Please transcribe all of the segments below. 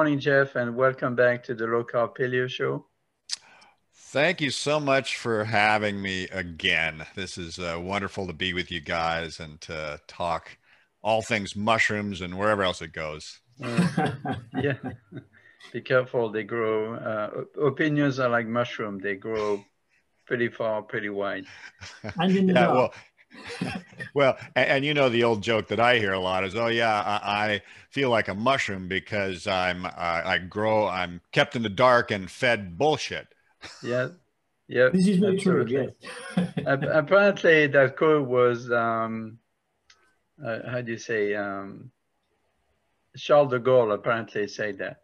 morning, Jeff, and welcome back to the Low Carb Paleo Show. Thank you so much for having me again. This is uh, wonderful to be with you guys and to talk all things mushrooms and wherever else it goes. Uh, yeah, be careful. They grow. Uh, opinions are like mushroom. They grow pretty far, pretty wide. And in the Yeah, dark. well, well, and, and you know the old joke that I hear a lot is, "Oh yeah, I, I feel like a mushroom because I'm uh, I grow, I'm kept in the dark and fed bullshit." Yeah, yeah. This is very true, yes. Apparently, that quote was um, uh, how do you say? Um, Charles de Gaulle apparently said that.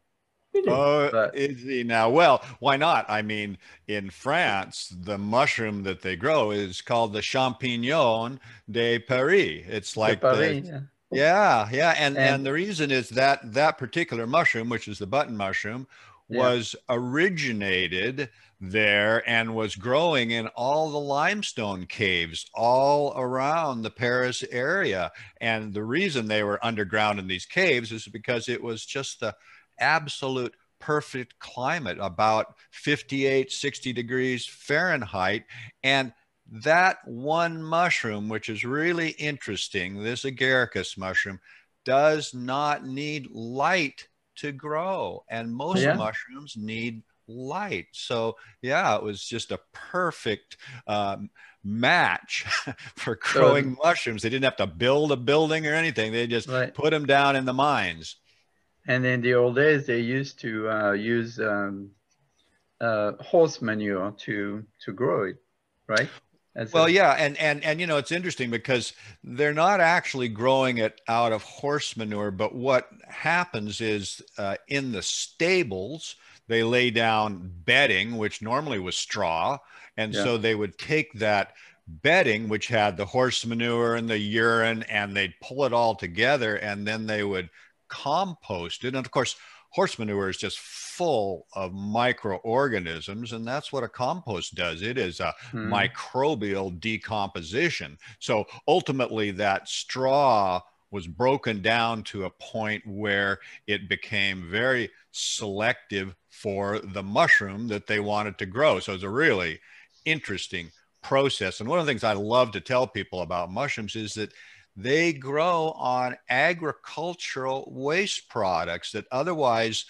Oh, But- is he now? Well, why not? I mean, in France, the mushroom that they grow is called the champignon de Paris. It's like De the- yeah. Yeah, yeah, and, and And- the reason is that that particular mushroom, which is the button mushroom, Yeah. was originated there and was growing in all the limestone caves all around the Paris area. And the reason they were underground in these caves is because it was just the absolute perfect climate, about 58, 60 degrees Fahrenheit. And that one mushroom, which is really interesting, this agaricus mushroom, does not need light to grow. And most Yeah. mushrooms need light. So, yeah, it was just a perfect um, match for growing mushrooms. They didn't have to build a building or anything, they just Right. put them down in the mines. And in the old days, they used to uh, use um, uh, horse manure to to grow it, right? As Well, a- yeah, and and and you know it's interesting because they're not actually growing it out of horse manure, but what happens is uh, in the stables they lay down bedding, which normally was straw, and Yeah. so they would take that bedding, which had the horse manure and the urine, and they'd pull it all together, and then they would compost it. And of course, horse manure is just full of microorganisms, and that's what a compost does. It is a Hmm. microbial decomposition. So ultimately, that straw was broken down to a point where it became very selective for the mushroom that they wanted to grow. So it's a really interesting process. And one of the things I love to tell people about mushrooms is that they grow on agricultural waste products that otherwise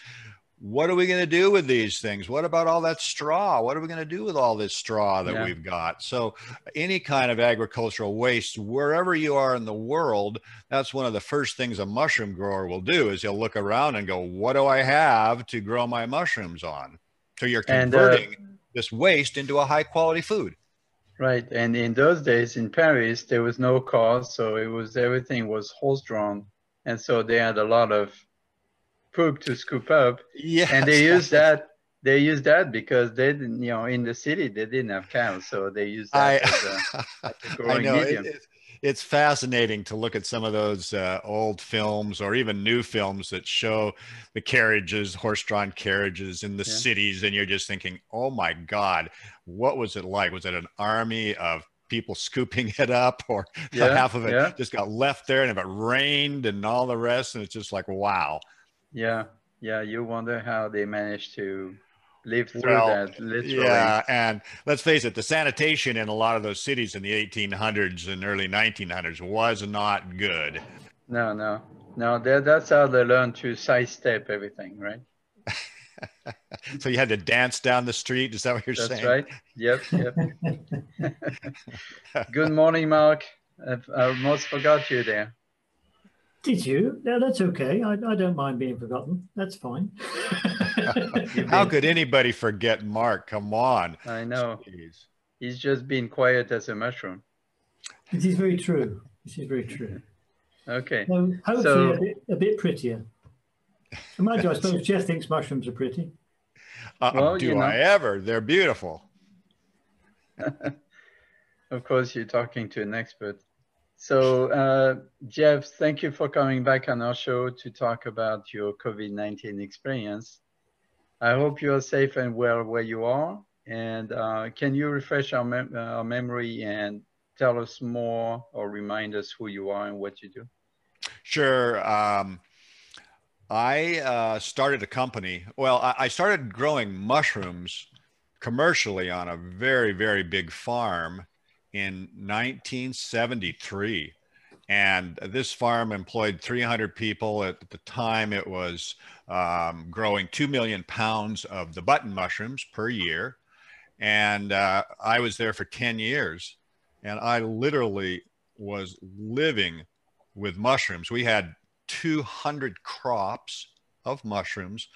what are we going to do with these things? What about all that straw? What are we going to do with all this straw that Yeah. we've got? So, any kind of agricultural waste, wherever you are in the world, that's one of the first things a mushroom grower will do is he'll look around and go, "What do I have to grow my mushrooms on?" So you're And, uh, converting this waste into a high quality food. Right, and in those days in Paris, there was no cars, so it was everything was horse-drawn, and so they had a lot of poop to scoop up, Yeah, and they used that. They used that because they didn't, you know, in the city they didn't have cows, so they used I, that as a, as a I growing know it- it- it's fascinating to look at some of those uh, old films or even new films that show the carriages, horse-drawn carriages in the Yeah. cities, and you're just thinking, "Oh my God, what was it like? Was it an army of people scooping it up, or Yeah, half of it yeah. just got left there, and if it rained and all the rest, and it's just like, wow." Yeah, yeah. You wonder how they managed to live through Well, that. Literally. Yeah, and let's face it, the sanitation in a lot of those cities in the 1800s and early 1900s was not good. No, no, no. That, that's how they learned to sidestep everything, right? So you had to dance down the street. Is that what you're saying? That's saying? right. Yep, yep. Good morning, Mark. I've- I almost forgot you there. Did you? No, that's okay. I, I don't mind being forgotten. That's fine. How could anybody forget Mark? Come on. I know. Jeez. He's just been quiet as a mushroom. This is very true. This is very true. Okay. So hopefully So- a, bit, a bit prettier. Mind you, I suppose Jeff thinks mushrooms are pretty. Uh, Well, do you know. I ever? They're beautiful. Of course, you're talking to an expert. So, uh, Jeff, thank you for coming back on our show to talk about your COVID 19 experience. I hope you are safe and well where you are. And uh, can you refresh our, mem- uh, our memory and tell us more or remind us who you are and what you do? Sure. Um, I uh, started a company. Well, I, I started growing mushrooms commercially on a very, very big farm in 1973. And this farm employed 300 people. At the time, it was um, growing 2 million pounds of the button mushrooms per year. And uh, I was there for 10 years. And I literally was living with mushrooms. We had 200 crops of mushrooms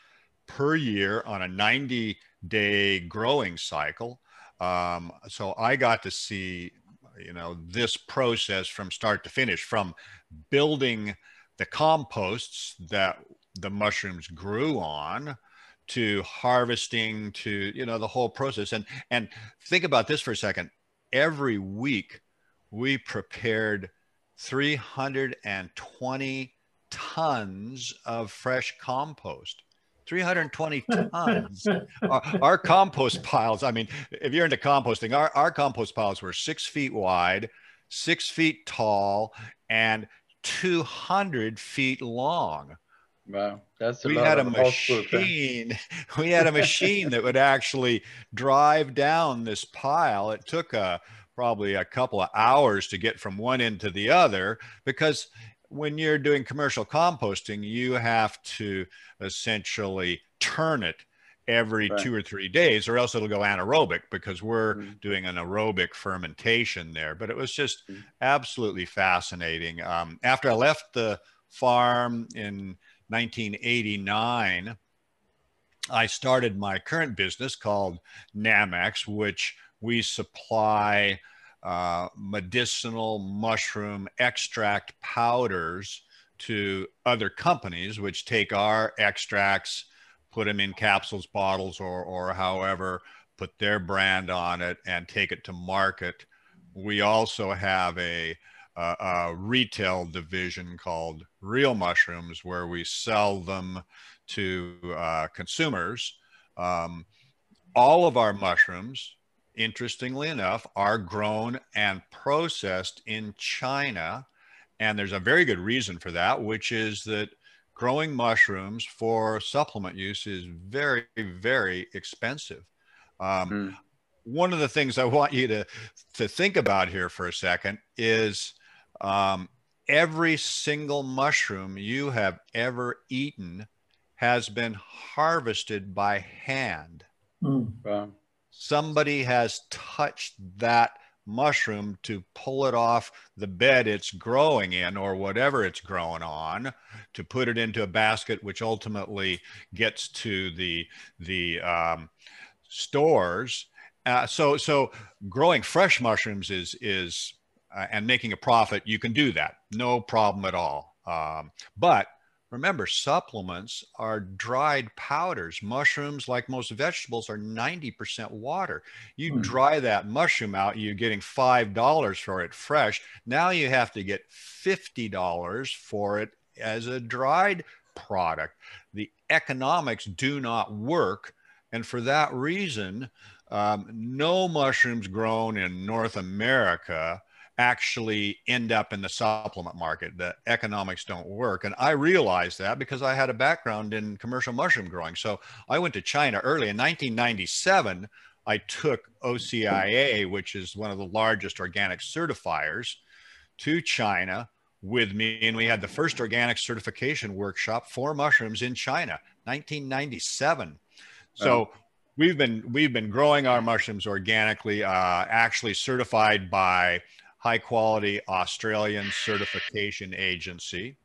per year on a 90 day growing cycle. Um, so I got to see, you know, this process from start to finish, from building the composts that the mushrooms grew on to harvesting to you know the whole process. And and think about this for a second. Every week we prepared 320 tons of fresh compost 320 tons our, our, compost piles i mean if you're into composting our, our compost piles were six feet wide six feet tall and 200 feet long Wow, that's we had a machine. we had a machine that would actually drive down this pile. It took a probably a couple of hours to get from one end to the other because when you're doing commercial composting, you have to essentially turn it every right. two or three days, or else it'll go anaerobic because we're mm-hmm. doing an aerobic fermentation there. But it was just mm-hmm. absolutely fascinating. Um, after I left the farm in 1989, I started my current business called Nammex, which we supply uh, medicinal mushroom extract powders to other companies, which take our extracts, put them in capsules, bottles, or, or however, put their brand on it and take it to market. We also have a uh, a retail division called Real Mushrooms, where we sell them to uh, consumers. Um, all of our mushrooms, interestingly enough, are grown and processed in China. And there's a very good reason for that, which is that growing mushrooms for supplement use is very, very expensive. Um, mm. One of the things I want you to, to think about here for a second is um, every single mushroom you have ever eaten has been harvested by hand. Mm. Wow. Somebody has touched that mushroom to pull it off the bed it's growing in or whatever it's growing on to put it into a basket which ultimately gets to the the um, stores uh, so so growing fresh mushrooms is is uh, and making a profit, you can do that. No problem at all. Um, but remember, supplements are dried powders. Mushrooms, like most vegetables, are 90% water. You mm. dry that mushroom out, you're getting $5 for it fresh. Now you have to get $50 for it as a dried product. The economics do not work. And for that reason, um, no mushrooms grown in North America actually end up in the supplement market. The economics don't work. And I realized that because I had a background in commercial mushroom growing. So I went to China early in 1997. I took OCIA, which is one of the largest organic certifiers, to China with me. And we had the first organic certification workshop for mushrooms in China, 1997. So we've been we've been growing our mushrooms organically, uh, actually certified by high quality Australian certification agency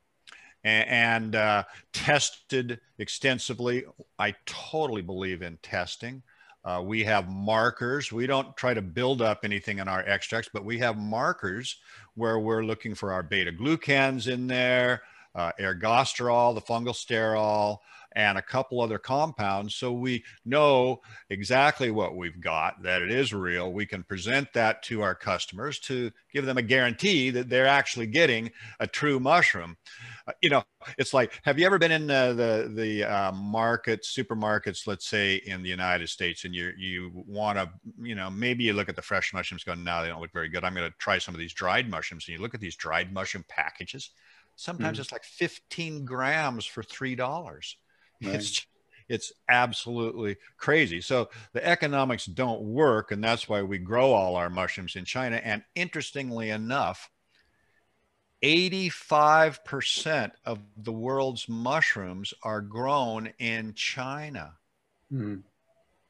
and, uh, tested extensively. I totally believe in testing. Uh, we have markers. We don't try to build up anything in our extracts, but we have markers where we're looking for our beta glucans in there, uh, ergosterol, the fungal sterol, and a couple other compounds. So we know exactly what we've got, that it is real. We can present that to our customers to give them a guarantee that they're actually getting a true mushroom. Uh, you know, it's like, have you ever been in uh, the the uh, markets, supermarkets, let's say in the United States, and you you want to, you know, maybe you look at the fresh mushrooms, going, no, they don't look very good. I'm going to try some of these dried mushrooms, and you look at these dried mushroom packages Sometimes mm. it's like 15 grams for $3. Right. It's it's absolutely crazy. So the economics don't work, and that's why we grow all our mushrooms in China. And interestingly enough, 85% of the world's mushrooms are grown in China. Mm.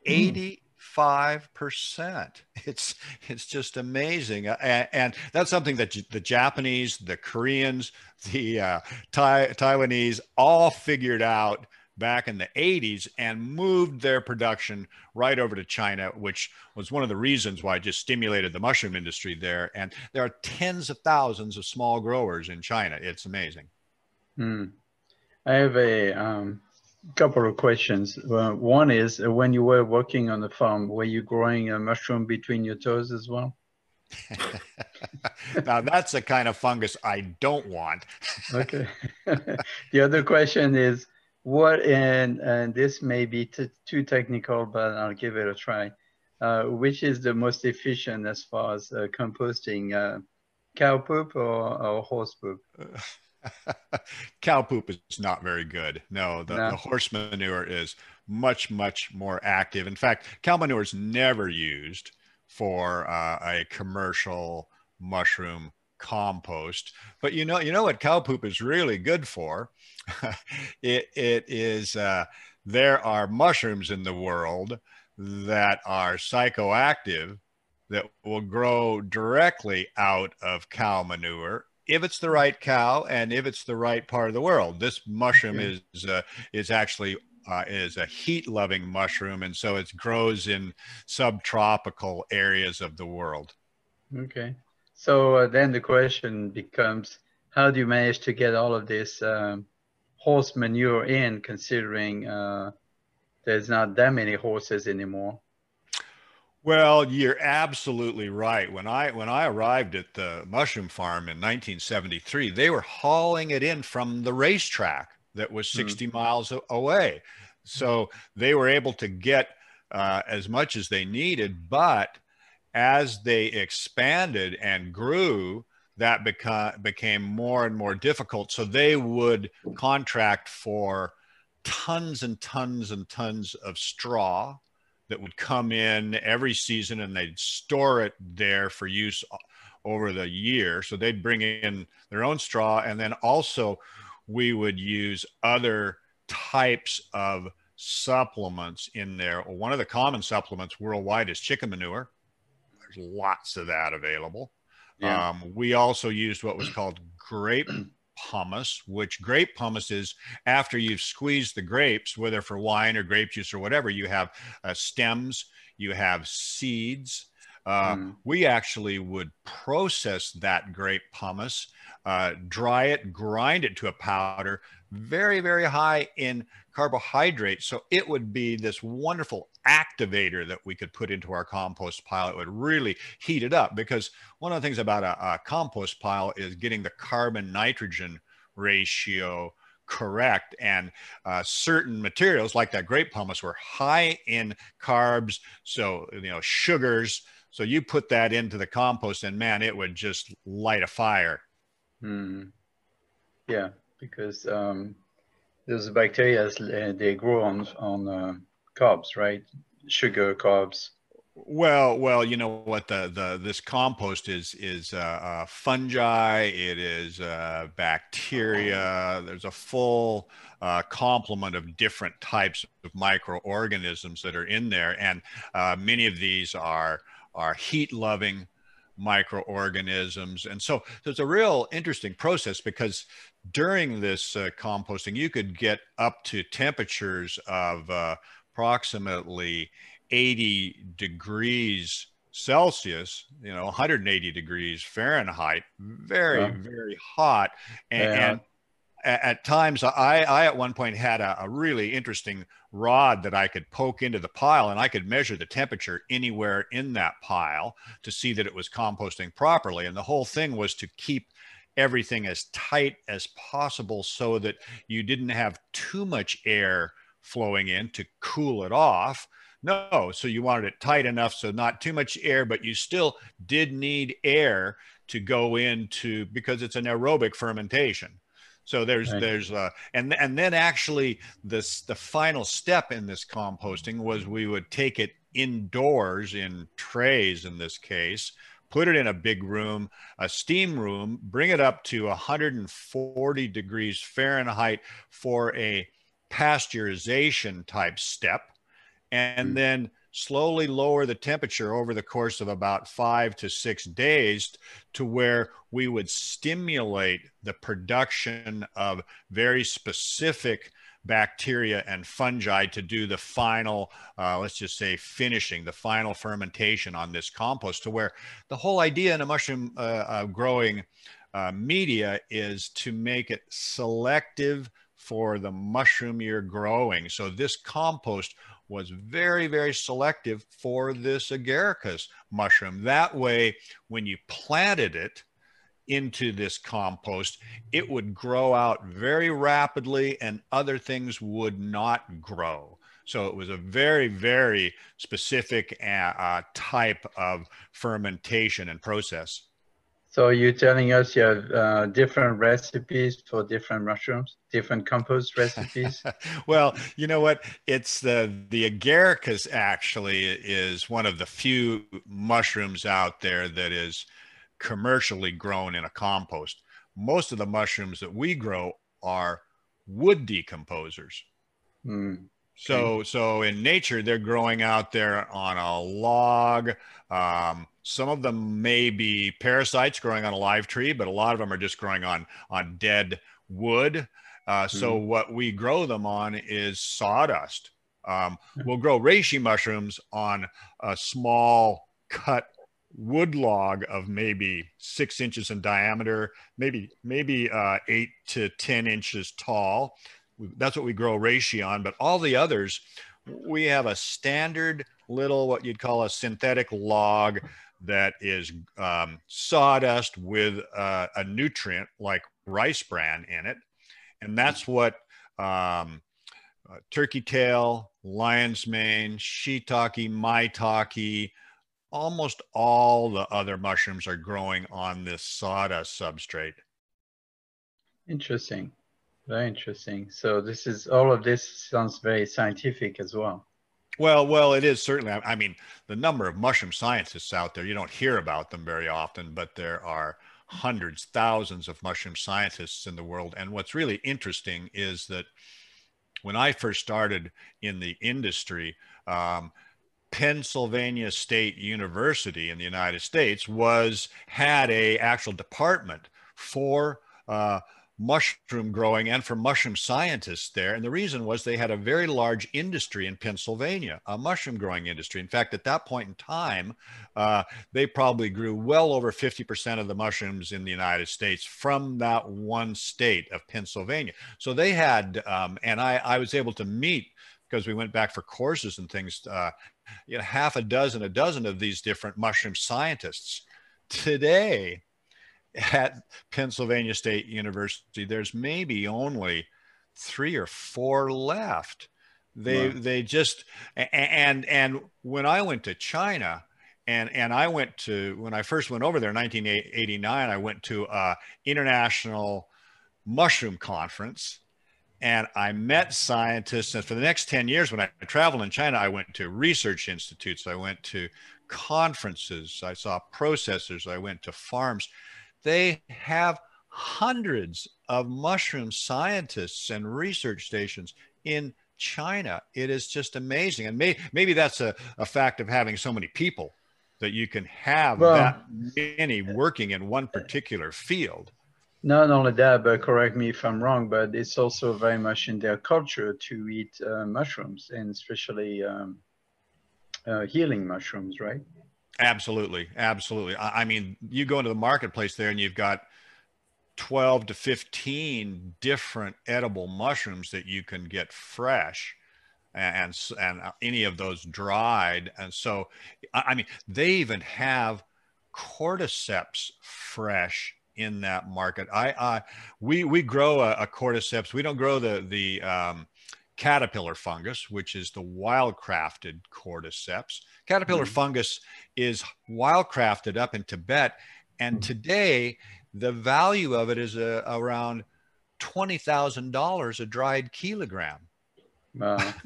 85%. It's it's just amazing. And, and, that's something that the Japanese, the Koreans, the uh, Thai, Taiwanese all figured out back in the 80s and moved their production right over to China, which was one of the reasons why it just stimulated the mushroom industry there. And there are tens of thousands of small growers in China. It's amazing. Mm. I have a um, couple of questions. Uh, one is uh, when you were working on the farm, were you growing a mushroom between your toes as well? now that's the kind of fungus I don't want. okay. the other question is what and and this may be too technical, but I'll give it a try. Uh, which is the most efficient as far as uh, composting, uh, cow poop or, or horse poop? cow poop is not very good. No, the, no. the, horse manure is much, much more active. In fact, cow manure is never used for uh, a commercial mushroom compost. But you know, you know what cow poop is really good for? it, it is, uh, there are mushrooms in the world that are psychoactive that will grow directly out of cow manure if it's the right cow and if it's the right part of the world. This mushroom okay. is uh, is actually uh, is a heat loving mushroom, and so it grows in subtropical areas of the world. Okay. So uh, then the question becomes, how do you manage to get all of this um, horse manure in, considering uh, there's not that many horses anymore? Well, you're absolutely right. When I when I arrived at the mushroom farm in 1973, they were hauling it in from the racetrack that was hmm. 60 mm. miles away. So they were able to get uh, as much as they needed, but as they expanded and grew, that beca- became more and more difficult. So they would contract for tons and tons and tons of straw that would come in every season and they'd store it there for use over the year. So they'd bring in their own straw. And then also, we would use other types of supplements in there. One of the common supplements worldwide is chicken manure lots of that available. Yeah. Um, we also used what was called grape pomace, which grape pomace is after you've squeezed the grapes, whether for wine or grape juice or whatever, you have uh, stems, you have seeds. Uh, mm. We actually would process that grape pomace, uh, dry it, grind it to a powder, very, very high in carbohydrates. So it would be this wonderful activator that we could put into our compost pile. It would really heat it up because one of the things about a, a compost pile is getting the carbon nitrogen ratio correct and uh, certain materials like that grape pomace were high in carbs so you know sugars so you put that into the compost and man it would just light a fire mm. yeah because um, those bacteria uh, they grow on on uh, carbs, right? Sugar carbs. Well, well, you know what the the this compost is is uh, uh, fungi. It is uh, bacteria. There's a full uh, complement of different types of microorganisms that are in there, and uh, many of these are are heat loving microorganisms. And so there's a real interesting process because during this uh, composting, you could get up to temperatures of uh, approximately 80 degrees Celsius, you know, 180 degrees Fahrenheit, very, yeah. very hot. And, yeah. and at, at, times, I, I at one point had a, a, really interesting rod that I could poke into the pile and I could measure the temperature anywhere in that pile to see that it was composting properly. And the whole thing was to keep everything as tight as possible so that you didn't have too much air flowing in to cool it off. No, so you wanted it tight enough so not too much air, but you still did need air to go into because it's an aerobic fermentation. So there's Right. there's uh and and then actually this the final step in this composting was we would take it indoors in trays in this case, put it in a big room, a steam room, bring it up to 140 degrees Fahrenheit for a pasteurization type step, and Mm. then slowly lower the temperature over the course of about five to six days to where we would stimulate the production of very specific bacteria and fungi to do the final, uh, let's just say, finishing, the final fermentation on this compost, to where the whole idea in a mushroom uh, uh, growing uh, media is to make it selective for the mushroom you're growing. So this compost was very, very selective for this agaricus mushroom. That way, when you planted it into this compost, it would grow out very rapidly and other things would not grow. So it was a very, very specific uh, uh, type of fermentation and process. So you're telling us you have uh, different recipes for different mushrooms, different compost recipes? well, you know what? It's the the agaricus actually is one of the few mushrooms out there that is commercially grown in a compost. Most of the mushrooms that we grow are wood decomposers. Hmm. So, so in nature, they're growing out there on a log. Um, some of them may be parasites growing on a live tree, but a lot of them are just growing on on dead wood. Uh, So, what we grow them on is sawdust. Um, we'll grow reishi mushrooms on a small cut wood log of maybe six inches in diameter, maybe maybe uh, eight to ten inches tall. That's what we grow reishi on but all the others we have a standard little what you'd call a synthetic log that is um, sawdust with uh, a nutrient like rice bran in it. And that's what um, uh, turkey tail lion's mane shiitake maitake almost all the other mushrooms are growing on this sawdust substrate Interesting. Very interesting. So this is all of this sounds very scientific as well. Well, well, it is certainly. I I mean, the number of mushroom scientists out there, you don't hear about them very often, but there are hundreds, thousands of mushroom scientists in the world. And what's really interesting is that when I first started in the industry, um, Pennsylvania State University in the United States was had a actual department for uh, mushroom growing and for mushroom scientists there. And the reason was they had a very large industry in Pennsylvania, a mushroom growing industry. In fact, at that point in time, uh, they probably grew well over 50% of the mushrooms in the United States from that one state of Pennsylvania. So they had, um, and I, I was able to meet because we went back for courses and things, uh, you know, half a dozen, a dozen of these different mushroom scientists. Today, at Pennsylvania State University, there's maybe only three or four left. They Wow. they just and and when I went to China and and I went to when I first went over there in 1989, I went to a international mushroom conference and I met scientists. And for the next 10 years, when I traveled in China, I went to research institutes, I went to conferences, I saw processors, I went to farms. They have hundreds of mushroom scientists and research stations in China. It is just amazing. And may, maybe that's a, a fact of having so many people that you can have Well- that many working in one particular field. Not only that, but correct me if I'm wrong, but it's also very much in their culture to eat uh, mushrooms and especially um, uh, healing mushrooms, right? Absolutely, absolutely. I, I mean, you go into the marketplace there, and you've got twelve to fifteen different edible mushrooms that you can get fresh, and and, uh, any of those dried. And so, I mean, they even have cordyceps fresh in that market. I, I we we grow a, a cordyceps. We don't grow the the um, caterpillar fungus, which is the wildcrafted cordyceps. Caterpillar Mhm. fungus is wildcrafted up in Tibet, and Mhm. today the value of it is uh, around $20,000 a dried kilogram. Wow.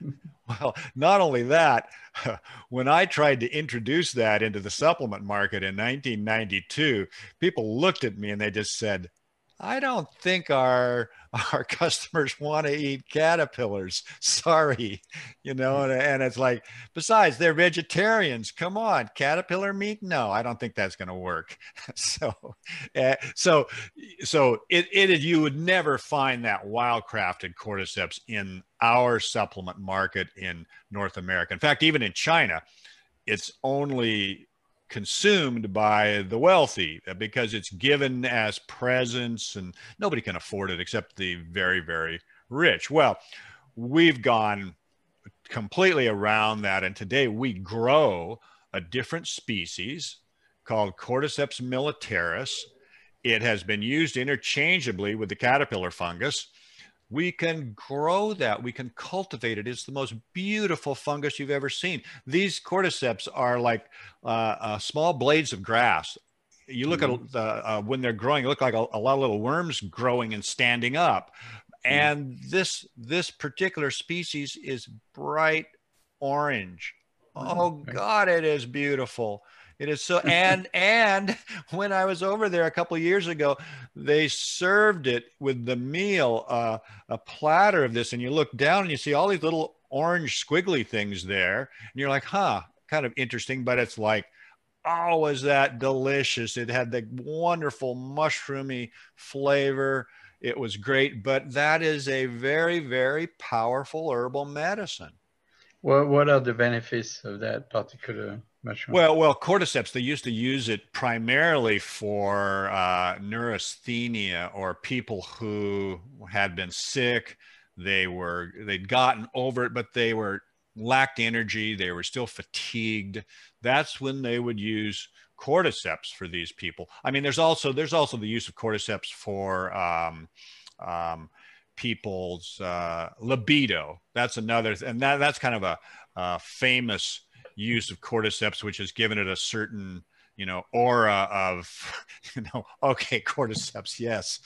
well, not only that, when I tried to introduce that into the supplement market in 1992, people looked at me and they just said, I don't think our our customers want to eat caterpillars. Sorry, you know, and, and, it's like, besides, they're vegetarians. Come on, caterpillar meat? No, I don't think that's going to work. so, uh, so, so it, it you would never find that wildcrafted cordyceps in our supplement market in North America. In fact, even in China, it's only consumed by the wealthy uh, because it's given as presents and nobody can afford it except the very, very rich. Well, we've gone completely around that. And today we grow a different species called Cordyceps militaris. It has been used interchangeably with the caterpillar fungus we can grow that. We can cultivate it. It's the most beautiful fungus you've ever seen. These cordyceps are like uh, uh, small blades of grass. You look mm-hmm. at the uh, when they're growing look like a, a, lot of little worms growing and standing up. Mm-hmm. and this this particular species is bright orange. Oh god it is beautiful it is so and and when I was over there a couple years ago, they served it with the meal, uh, a platter of this, and you look down and you see all these little orange squiggly things there, and you're like, huh, kind of interesting, but it's like, oh, was that delicious? It had the wonderful mushroomy flavor. It was great, but that is a very, very powerful herbal medicine. What What are the benefits of that particular mushroom? Well, well, cordyceps. They used to use it primarily for uh, neurasthenia or people who had been sick. They were they'd gotten over it, but they were lacked energy. They were still fatigued. That's when they would use cordyceps for these people. I mean, there's also there's also the use of cordyceps for um, um, people's uh, libido. That's another, and that that's kind of a, a, famous use of cordyceps, which has given it a certain you know aura of you know okay cordyceps yes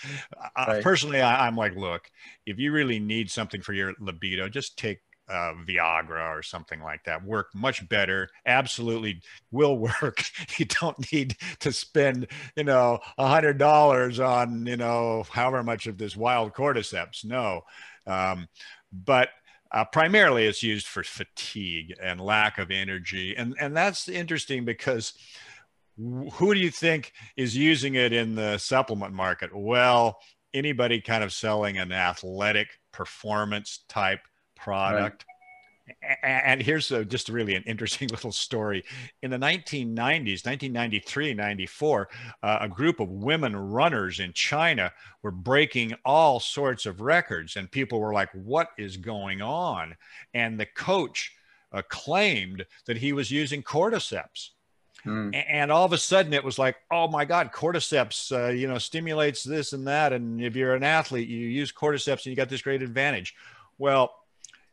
right. personally I, i'm like look if you really need something for your libido just take uh, Viagra or something like that work much better. Absolutely will work. You don't need to spend, you know, a hundred dollars on, you know, however much of this wild cordyceps. No, um, but uh, primarily it's used for fatigue and lack of energy, and and that's interesting because who do you think is using it in the supplement market? Well, anybody kind of selling an athletic performance type product. Right. And here's a, just really an interesting little story. In the 1990s, 1993, 94, uh, a group of women runners in China were breaking all sorts of records, and people were like, What is going on? And the coach uh, claimed that he was using cordyceps. Hmm. And all of a sudden, it was like, oh my God, cordyceps, uh, you know, stimulates this and that. And if you're an athlete, you use cordyceps and you got this great advantage. Well,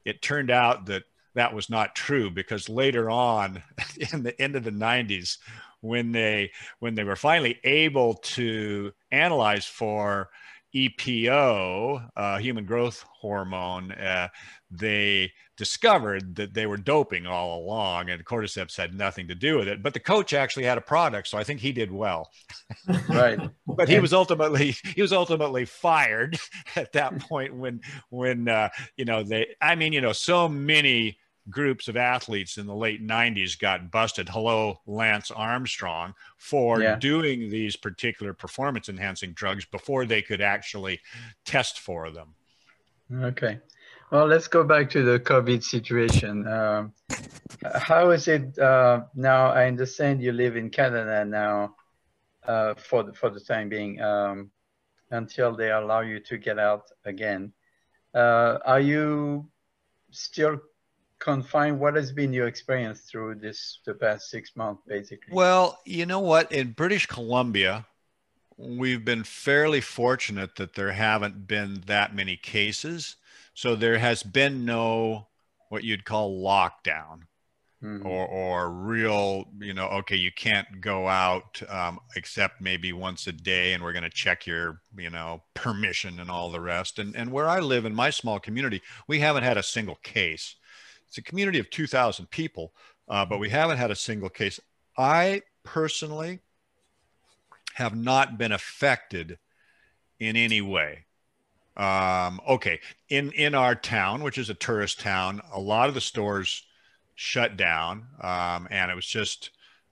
it turned out that that was not true because later on in the end of the 90s when they when they were finally able to analyze for EPO, uh, human growth hormone, uh, they discovered that they were doping all along and cordyceps had nothing to do with it. But the coach actually had a product, so I think he did well. Right. but he was ultimately he was ultimately fired at that point when when uh, you know they I mean you know so many groups of athletes in the late 90s got busted hello lance armstrong for yeah. doing these particular performance enhancing drugs before they could actually test for them okay well let's go back to the covid situation. Um, how is it uh, now? I understand you live in canada now uh, for, the, for the time being um, until they allow you to get out again. Uh, are you still confined? what has been your experience through this the past six months basically? Well you know what? In british columbia we've been fairly fortunate that there haven't been that many cases so there has been no what you'd call lockdown mm-hmm. or, or real, you know, okay, you can't go out um, except maybe once a day and we're going to check your, you know, permission and all the rest. And, and where I live in my small community, we haven't had a single case. It's a community of 2,000 people, uh, but we haven't had a single case. I personally have not been affected in any way. Um, okay, in in our town, which is a tourist town, a lot of the stores shut down, um, and it was just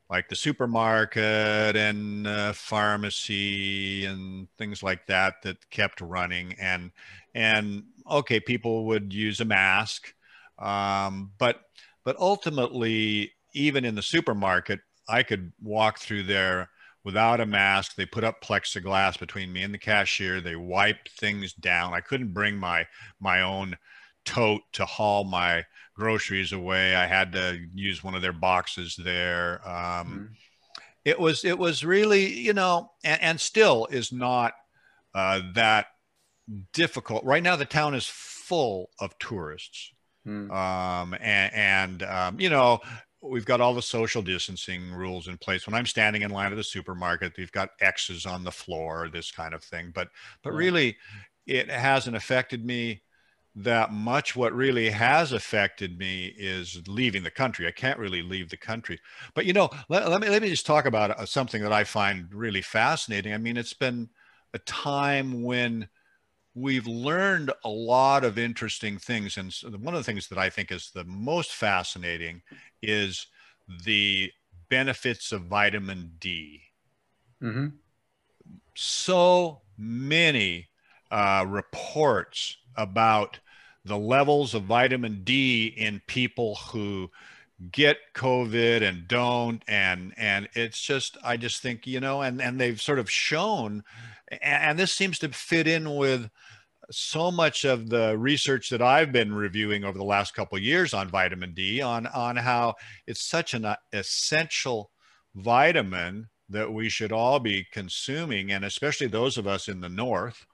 like the supermarket and uh, pharmacy and things like that that kept running. And and okay, people would use a mask, um, but but ultimately, even in the supermarket, I could walk through there without a mask. They put up plexiglass between me and the cashier. They wiped things down. I couldn't bring my my own tote to haul my groceries away. I had to use one of their boxes there. Um, mm-hmm. It was it was really you know and, and still is not uh, that difficult. Right now, the town is full of tourists. Mm. Um, and, and um, you know, we've got all the social distancing rules in place. When I'm standing in line at the supermarket, we've got X's on the floor, this kind of thing. But but really, it hasn't affected me that much. What really has affected me is leaving the country. I can't really leave the country. But you know, let, let me let me just talk about uh, something that I find really fascinating. I mean, it's been a time when we've learned a lot of interesting things. And one of the things that I think is the most fascinating is the benefits of vitamin D. Mm-hmm. So many uh, reports about the levels of vitamin D in people who get COVID and don't, and and it's just I just think you know, and and they've sort of shown, and this seems to fit in with so much of the research that I've been reviewing over the last couple years on vitamin D, on on how it's such an uh, essential vitamin that we should all be consuming, and especially those of us in the north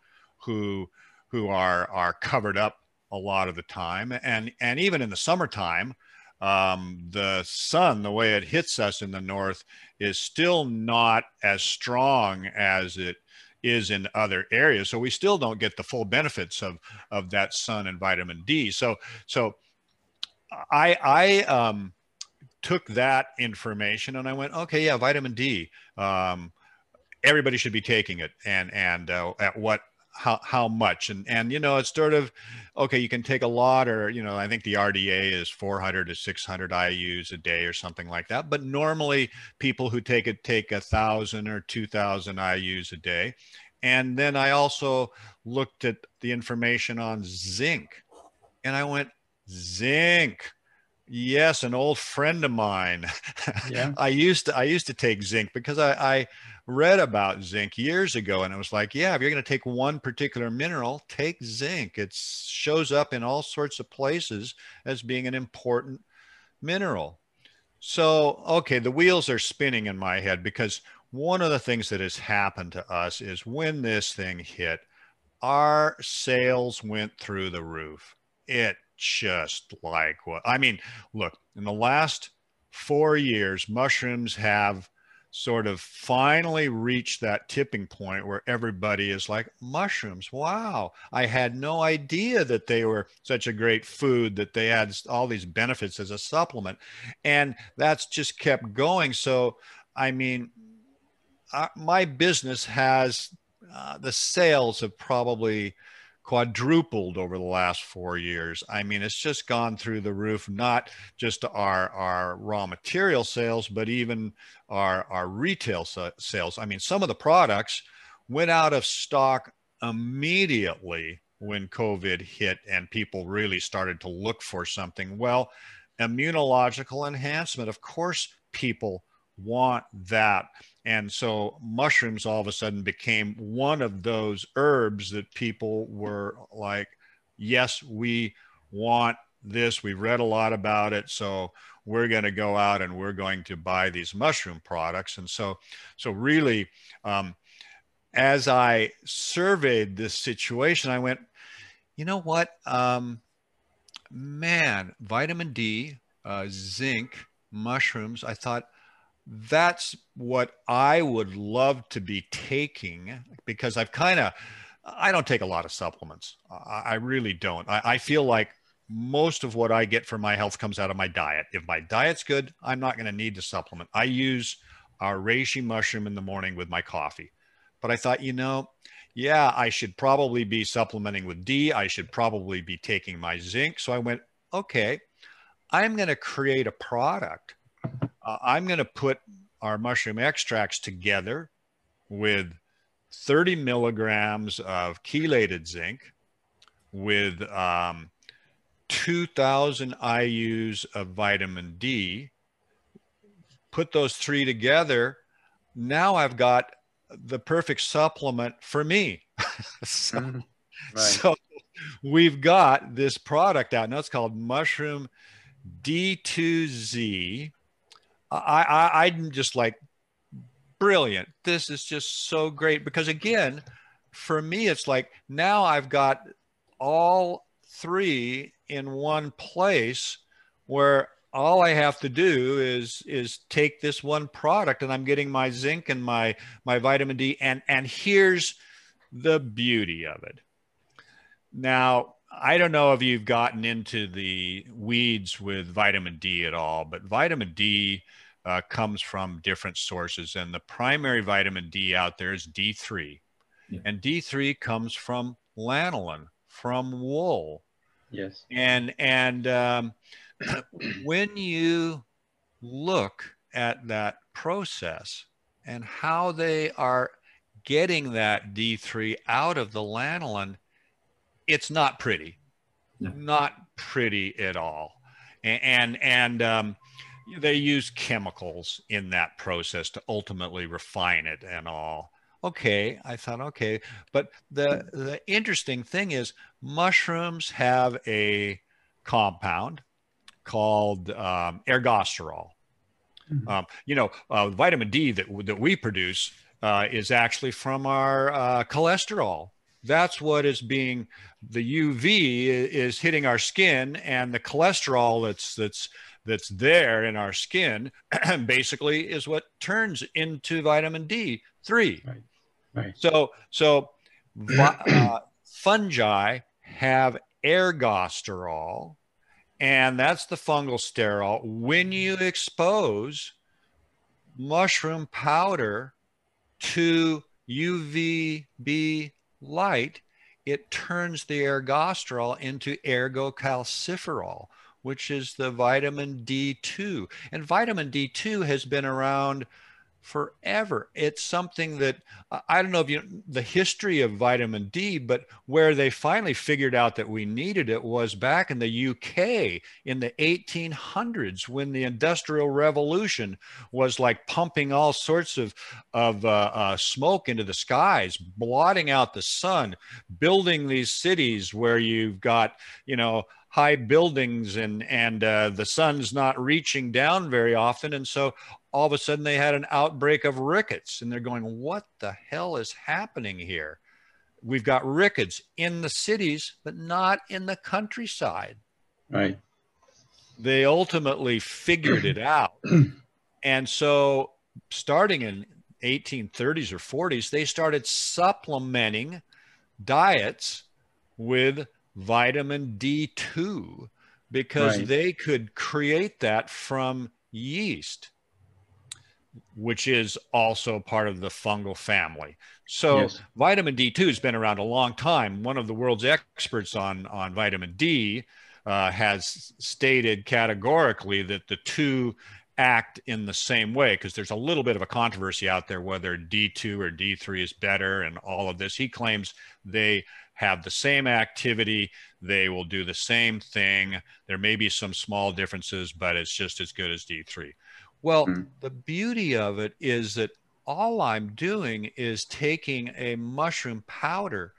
who who are are covered up a lot of the time, and and even in the summertime, um, the sun, the way it hits us in the north, is still not as strong as it is in other areas. So we still don't get the full benefits of of that sun and vitamin D. So so I I um, took that information and I went, okay, yeah, vitamin D. Um, everybody should be taking it, and and uh, at what how how much and and you know it's sort of okay you can take a lot or you know i think the rda is 400 to 600 ius a day or something like that but normally people who take it take a thousand or 2000 ius a day. And then i also looked at the information on zinc and i went zinc? Yes an old friend of mine. Yeah. i used to i used to take zinc because i i read about zinc years ago and it was like yeah if you're going to take one particular mineral take zinc. It shows up in all sorts of places as being an important mineral. So okay the wheels are spinning in my head because one of the things that has happened to us is when this thing hit our sales went through the roof. It just like what i mean look in the last four years mushrooms have sort of finally reached that tipping point where everybody is like mushrooms wow i had no idea that they were such a great food that they had all these benefits as a supplement. And that's just kept going. So i mean uh, my business has uh, the sales have probably quadrupled over the last four years. I mean, it's just gone through the roof, not just our, our raw material sales, but even our, our retail sales. I mean, some of the products went out of stock immediately when COVID hit and people really started to look for something. Well, immunological enhancement, of course, people want that. And so mushrooms all of a sudden became one of those herbs that people were like, yes, we want this. We've read a lot about it. So we're going to go out and we're going to buy these mushroom products. And so, so really, um, as I surveyed this situation, I went, you know what? Um, man, vitamin D, uh, zinc, mushrooms, I thought that's what I would love to be taking because I've kind of, I don't take a lot of supplements. I, I really don't. I, I, feel like most of what I get for my health comes out of my diet. If my diet's good, I'm not going to need to supplement. I use our reishi mushroom in the morning with my coffee. But I thought, you know, yeah, I should probably be supplementing with D. I should probably be taking my zinc. So I went, okay, I'm going to create a product. Uh, I'm going to put our mushroom extracts together with 30 milligrams of chelated zinc, with um, 2,000 IUs of vitamin D. Put those three together. Now I've got the perfect supplement for me. so, mm, right. so, we've got this product out now. It's called Mushroom D2Z. I, I I'm just like brilliant. This is just so great because again, for me, it's like now I've got all three in one place where all I have to do is is take this one product and I'm getting my zinc and my my vitamin D and and here's the beauty of it. Now, I don't know if you've gotten into the weeds with vitamin D at all, but vitamin D uh, comes from different sources, and the primary vitamin D out there is D3, yeah. and D3 comes from lanolin, from wool. Yes, and and um, when you look at that process and how they are getting that D3 out of the lanolin, it's not pretty, no. not pretty at all. And, and, and um, they use chemicals in that process to ultimately refine it and all. Okay, I thought, okay. But the, the interesting thing is mushrooms have a compound called um, ergosterol. Mm-hmm. Um, you know, uh, vitamin D that that we produce uh, is actually from our uh, cholesterol. That's what is being the UV is hitting our skin, and the cholesterol that's that's that's there in our skin basically is what turns into vitamin D three. Right. Right. So so uh, fungi have ergosterol and that's the fungal sterol. When you expose mushroom powder to UVB light, it turns the ergosterol into ergocalciferol, which is the vitamin D2. And vitamin D2 has been around forever. It's something that I don't know if you know the history of vitamin D, but where they finally figured out that we needed it was back in the UK in the 1800s when the Industrial Revolution was like pumping all sorts of of uh, uh, smoke into the skies, blotting out the sun, building these cities where you've got you know high buildings and and uh, the sun's not reaching down very often. And so all of a sudden they had an outbreak of rickets and they're going what the hell is happening here? We've got rickets in the cities but not in the countryside. Right. They ultimately figured it out. And so starting in 1830s or 40s they started supplementing diets with vitamin D2 because right. they could create that from yeast which is also part of the fungal family. So yes. vitamin D2 has been around a long time. One of the world's experts on, on vitamin D uh, has stated categorically that the two act in the same way because there's a little bit of a controversy out there whether D2 or D3 is better and all of this. He claims they have the same activity, they will do the same thing. There may be some small differences, but it's just as good as D3. Well, mm-hmm. the beauty of it is that all I'm doing is taking a mushroom powder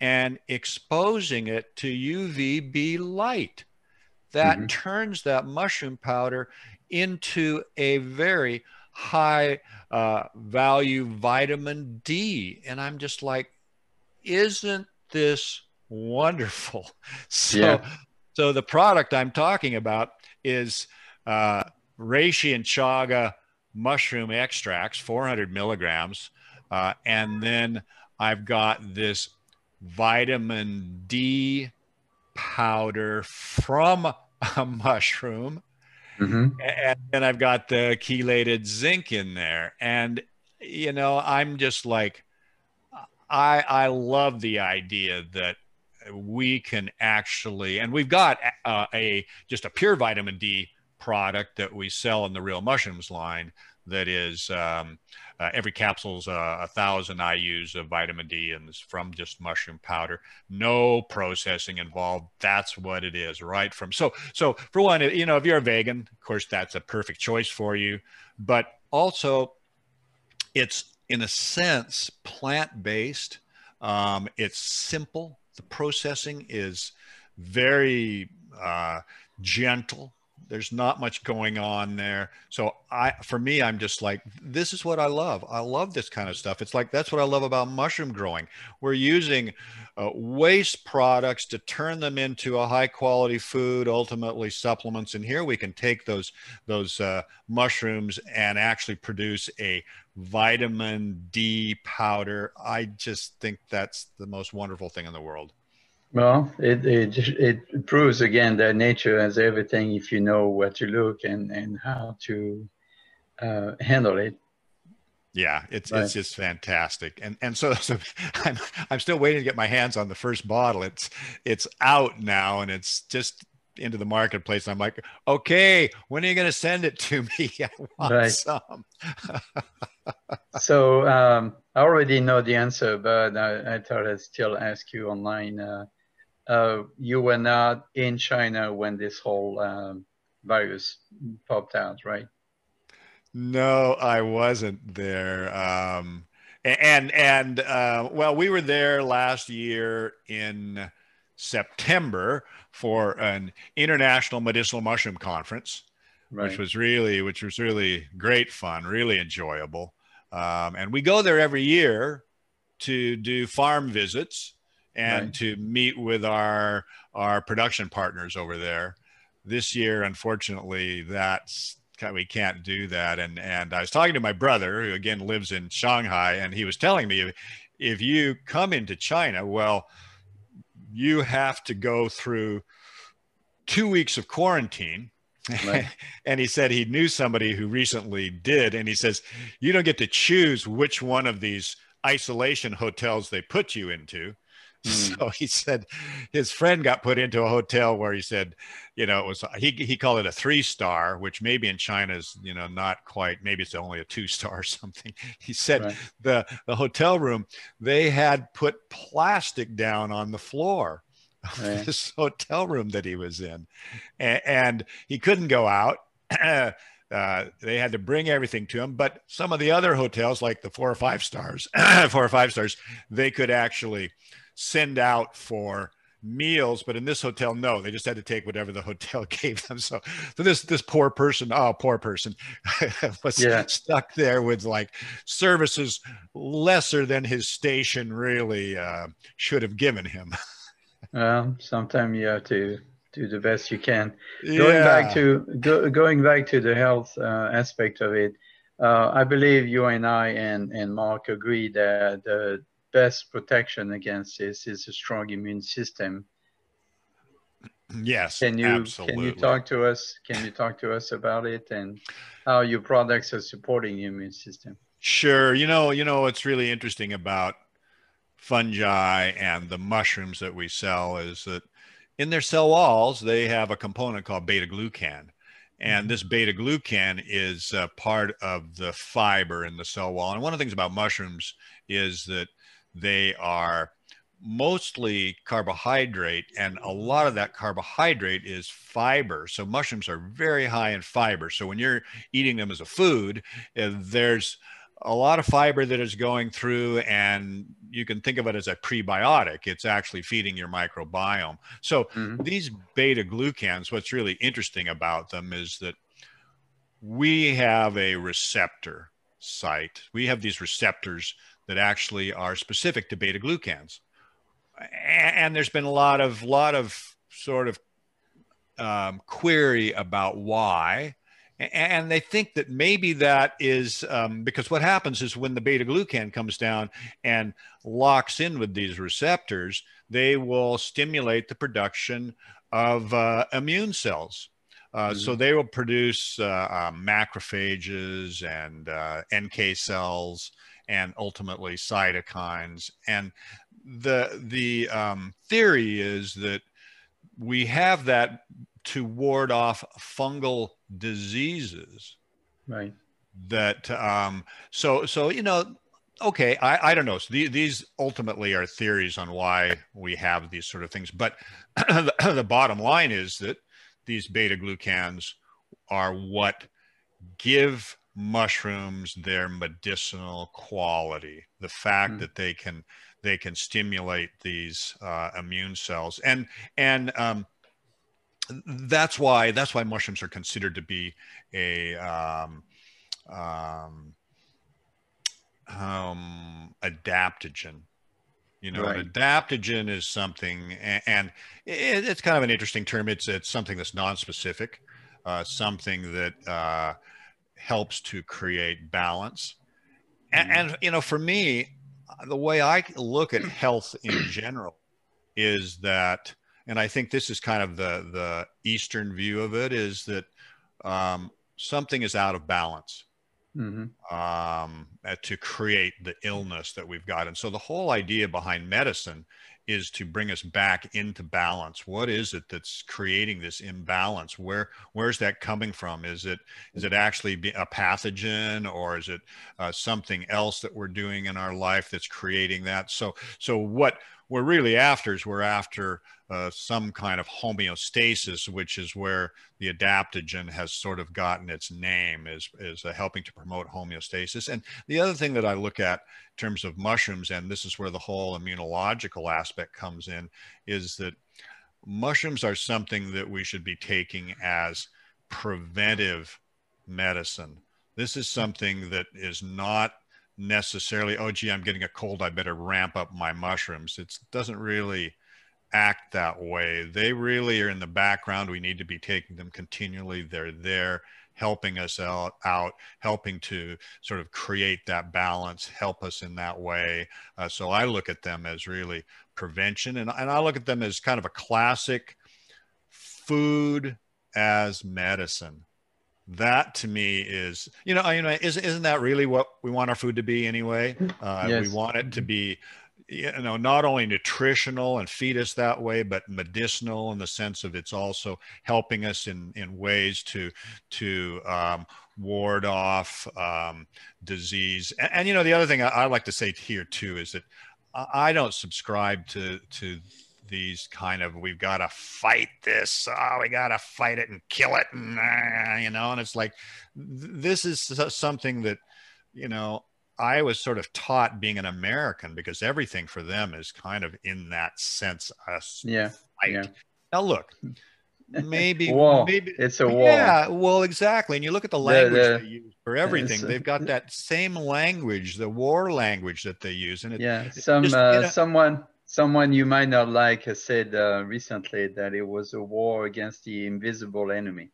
and exposing it to UVB light. That mm-hmm. turns that mushroom powder into a very high uh, value vitamin D. And I'm just like, isn't this wonderful? So, yeah. so the product I'm talking about is uh, reishi and chaga mushroom extracts, 400 milligrams. Uh, and then I've got this vitamin D powder from a mushroom. Mm-hmm. And then I've got the chelated zinc in there. And, you know, I'm just like, I, I love the idea that we can actually, and we've got uh, a just a pure vitamin D product that we sell in the Real Mushrooms line that is um, uh, every capsule is a thousand IU's of vitamin D and it's from just mushroom powder. No processing involved. That's what it is, right? From so so for one, you know, if you're a vegan, of course, that's a perfect choice for you. But also, it's in a sense plant based. Um, it's simple. The processing is very uh, gentle there's not much going on there. So I, for me, I'm just like, this is what I love. I love this kind of stuff. It's like, that's what I love about mushroom growing. We're using uh, waste products to turn them into a high quality food, ultimately supplements. And here we can take those, those uh, mushrooms and actually produce a vitamin D powder. I just think that's the most wonderful thing in the world. Well, it, it it proves again that nature has everything if you know where to look and and how to uh, handle it. Yeah, it's right. it's just fantastic, and and so so I'm I'm still waiting to get my hands on the first bottle. It's it's out now, and it's just into the marketplace. I'm like, okay, when are you going to send it to me? I want right. some. so um, I already know the answer, but I, I thought I'd still ask you online. Uh, uh, you were not in China when this whole um, virus popped out, right? No, I wasn't there. Um, and and uh, well, we were there last year in September for an international medicinal mushroom conference, right. which was really which was really great fun, really enjoyable. Um, and we go there every year to do farm visits and right. to meet with our our production partners over there. This year, unfortunately, that's we can't do that. And and I was talking to my brother, who again lives in Shanghai, and he was telling me if, you come into China, well, you have to go through two weeks of quarantine. Right. and he said he knew somebody who recently did, and he says you don't get to choose which one of these isolation hotels they put you into. Mm. So he said his friend got put into a hotel where he said, you know, it was he he called it a three star, which maybe in China is you know not quite. Maybe it's only a two star or something. He said right. the the hotel room they had put plastic down on the floor of right. this hotel room that he was in, and, and he couldn't go out. Uh, they had to bring everything to him. But some of the other hotels, like the four or five stars, four or five stars, they could actually send out for meals but in this hotel no they just had to take whatever the hotel gave them so so this this poor person oh poor person was yeah. stuck there with like services lesser than his station really uh, should have given him well sometimes you have to do the best you can yeah. going back to go, going back to the health uh, aspect of it uh, i believe you and i and and mark agree that the best protection against this is a strong immune system. Yes, can you absolutely. can you talk to us? Can you talk to us about it and how your products are supporting the immune system? Sure. You know, you know what's really interesting about fungi and the mushrooms that we sell is that in their cell walls they have a component called beta glucan. And mm-hmm. this beta glucan is part of the fiber in the cell wall. And one of the things about mushrooms is that they are mostly carbohydrate and a lot of that carbohydrate is fiber. So mushrooms are very high in fiber. So when you're eating them as a food uh, there's a lot of fiber that is going through and you can think of it as a prebiotic. It's actually feeding your microbiome. So mm-hmm. these beta glucans what's really interesting about them is that we have a receptor site. We have these receptors that actually are specific to beta glucans. And there's been a lot of lot of sort of um, query about why. and they think that maybe that is um, because what happens is when the beta glucan comes down and locks in with these receptors, they will stimulate the production of uh, immune cells. Uh, mm-hmm. So they will produce uh, uh macrophages and uh, NK cells and ultimately cytokines. And the the um, theory is that we have that to ward off fungal diseases. Right. That um, so so you know okay I, I don't know so the, these ultimately are theories on why we have these sort of things but the, the bottom line is that these beta glucans are what give mushrooms their medicinal quality the fact mm. that they can they can stimulate these uh, immune cells and and um, that's why that's why mushrooms are considered to be a um, um, um, adaptogen. You know, right. an adaptogen is something, and, and it, it's kind of an interesting term. It's it's something that's non-specific, uh, something that uh, helps to create balance. And, mm-hmm. and you know, for me, the way I look at health in general is that and I think this is kind of the the Eastern view of it is that um, something is out of balance mm-hmm. um, to create the illness that we've got, and so the whole idea behind medicine is to bring us back into balance. What is it that's creating this imbalance? Where where's that coming from? Is it is it actually a pathogen or is it uh, something else that we're doing in our life that's creating that? So so what we're really after is we're after uh, some kind of homeostasis, which is where the adaptogen has sort of gotten its name, is, is uh, helping to promote homeostasis. And the other thing that I look at in terms of mushrooms, and this is where the whole immunological aspect comes in, is that mushrooms are something that we should be taking as preventive medicine. This is something that is not necessarily, oh, gee, I'm getting a cold, I better ramp up my mushrooms. It doesn't really act that way. They really are in the background. We need to be taking them continually. They're there helping us out, out helping to sort of create that balance, help us in that way. Uh, so I look at them as really prevention and, and I look at them as kind of a classic food as medicine that to me is you know you know isn't, isn't that really what we want our food to be anyway uh, yes. we want it to be you know not only nutritional and feed us that way but medicinal in the sense of it's also helping us in in ways to to um, ward off um, disease. And, and, you know the other thing I, I like to say here too is that I don't subscribe to to these kind of we've got to fight this. Oh we got to fight it and kill it. And uh, you know and it's like th- this is something that you know I was sort of taught being an American because everything for them is kind of in that sense us yeah, fight. yeah. now look maybe war. maybe it's a war yeah well exactly and you look at the language the, the, they use for everything they've got that same language the war language that they use and it, yeah some just, uh, you know, someone someone you might not like has said uh, recently that it was a war against the invisible enemy.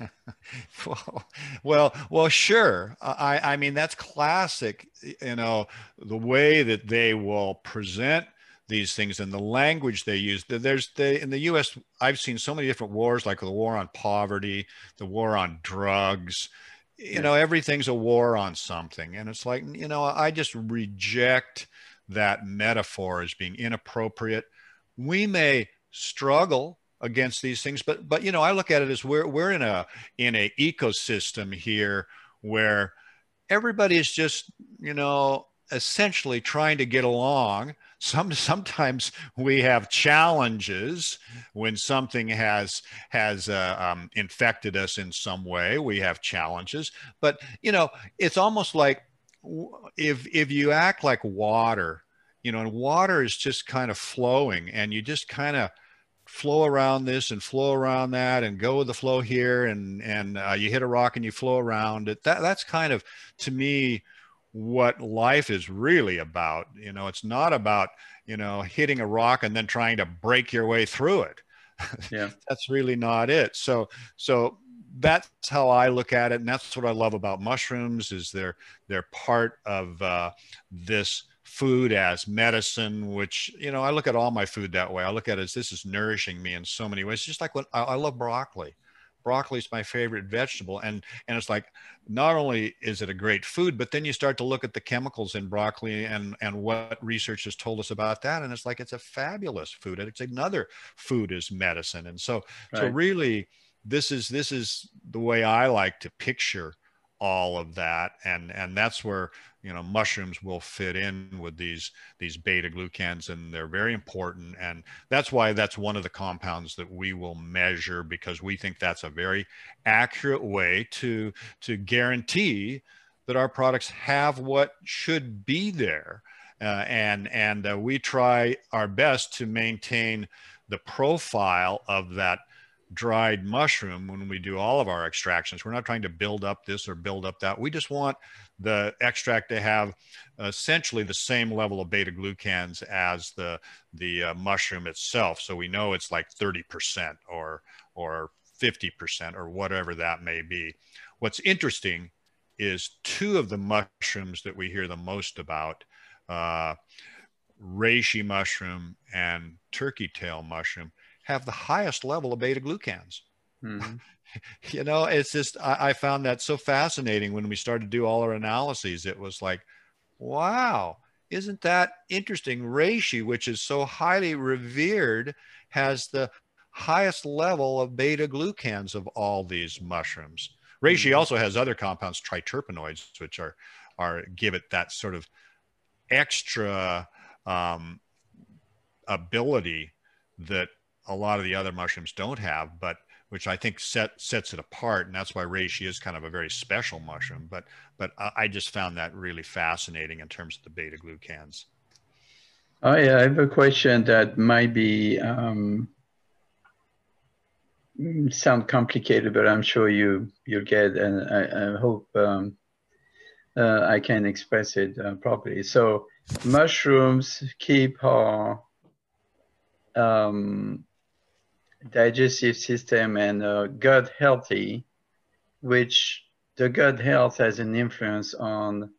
well, well, well, sure. I, I mean, that's classic. You know, the way that they will present these things and the language they use. There's the in the U.S. I've seen so many different wars, like the war on poverty, the war on drugs. You yeah. know, everything's a war on something, and it's like you know, I just reject that metaphor as being inappropriate. We may struggle against these things, but but you know, I look at it as we're we're in a in a ecosystem here where everybody is just you know essentially trying to get along. Some sometimes we have challenges when something has has uh, um, infected us in some way. We have challenges, but you know, it's almost like if if you act like water, you know, and water is just kind of flowing, and you just kind of flow around this and flow around that, and go with the flow here, and and uh, you hit a rock and you flow around it. That that's kind of to me what life is really about. You know, it's not about you know hitting a rock and then trying to break your way through it. Yeah, that's really not it. So so that's how I look at it, and that's what I love about mushrooms is they're they're part of uh, this food as medicine. Which you know, I look at all my food that way. I look at it as this is nourishing me in so many ways. Just like when I, I love broccoli broccoli is my favorite vegetable and and it's like not only is it a great food but then you start to look at the chemicals in broccoli and and what research has told us about that and it's like it's a fabulous food and it's another food is medicine and so right. so really this is this is the way i like to picture all of that and and that's where you know mushrooms will fit in with these these beta glucans and they're very important. And that's why that's one of the compounds that we will measure because we think that's a very accurate way to to guarantee that our products have what should be there. Uh, and and uh, we try our best to maintain the profile of that dried mushroom when we do all of our extractions. We're not trying to build up this or build up that. We just want the extract to have essentially the same level of beta glucans as the the uh, mushroom itself. So we know it's like 30% or or 50% or whatever that may be. What's interesting is two of the mushrooms that we hear the most about, uh, reishi mushroom and turkey tail mushroom, have the highest level of beta glucans. Mm-hmm. you know, it's just, I, I, found that so fascinating when we started to do all our analyses. It was like, wow, isn't that interesting? Reishi, which is so highly revered, has the highest level of beta glucans of all these mushrooms. Reishi mm-hmm. also has other compounds, triterpenoids, which are, are give it that sort of extra um, ability that a lot of the other mushrooms don't have, but which I think set, sets it apart, and that's why reishi is kind of a very special mushroom. But but I just found that really fascinating in terms of the beta glucans. Oh I have a question that might be um, sound complicated, but I'm sure you you'll get, and I, I hope um, uh, I can express it uh, properly. So mushrooms keep our um, digestive system and uh, gut healthy, which the gut health has an influence on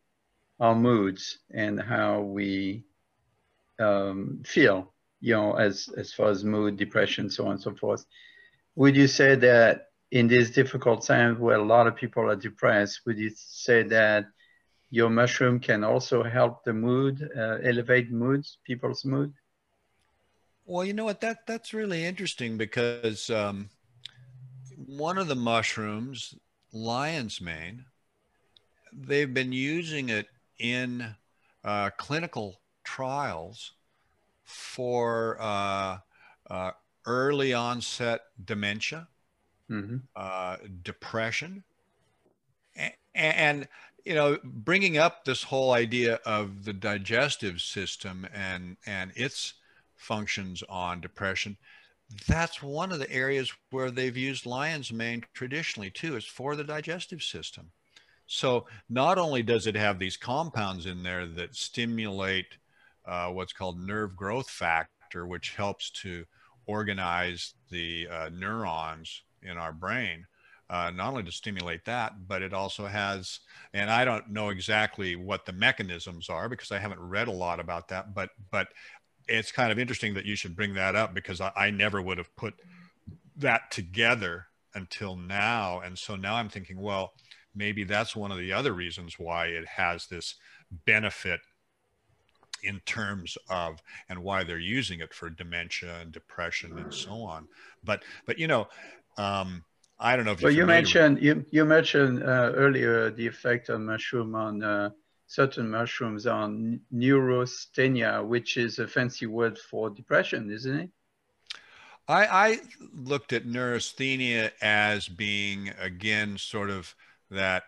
our moods and how we um, feel, you know, as, as far as mood, depression, so on and so forth. Would you say that in these difficult times where a lot of people are depressed, would you say that your mushroom can also help the mood, uh, elevate moods, people's mood? Well, you know what? That that's really interesting because um, one of the mushrooms, lion's mane, they've been using it in uh, clinical trials for uh, uh, early onset dementia, mm-hmm. Uh, depression, and, and you know bringing up this whole idea of the digestive system and and its functions on depression. That's one of the areas where they've used lion's mane traditionally too is for the digestive system. So not only does it have these compounds in there that stimulate uh, what's called nerve growth factor which helps to organize the uh, neurons in our brain uh, not only to stimulate that, but it also has, and I don't know exactly what the mechanisms are because I haven't read a lot about that, but but it's kind of interesting that you should bring that up because I, I never would have put that together until now. And so now I'm thinking, well, maybe that's one of the other reasons why it has this benefit in terms of and why they're using it for dementia and depression and so on. But but you know, um, I don't know if well, you mentioned you you mentioned uh, earlier the effect of mushroom on uh, certain mushrooms are neurasthenia, which is a fancy word for depression, isn't it? I, I looked at neurasthenia as being again sort of that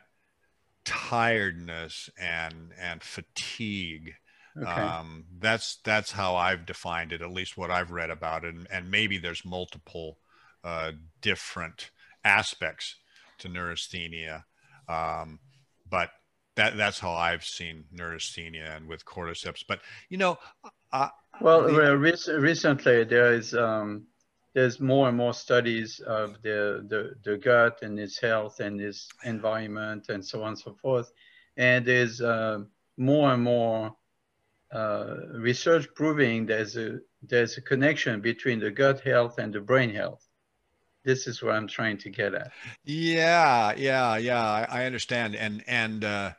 tiredness and and fatigue. Okay. Um, that's that's how I've defined it, at least what I've read about it, and, and maybe there's multiple uh, different aspects to neurasthenia, um, but that that's how I've seen neurasthenia and with cordyceps. But you know, uh, well, the, rec- recently there is um, there's more and more studies of the, the, the gut and its health and its environment and so on and so forth. And there's uh, more and more uh, research proving there's a, there's a connection between the gut health and the brain health. This is what I'm trying to get at. Yeah, yeah, yeah. I, I understand. And, and, uh,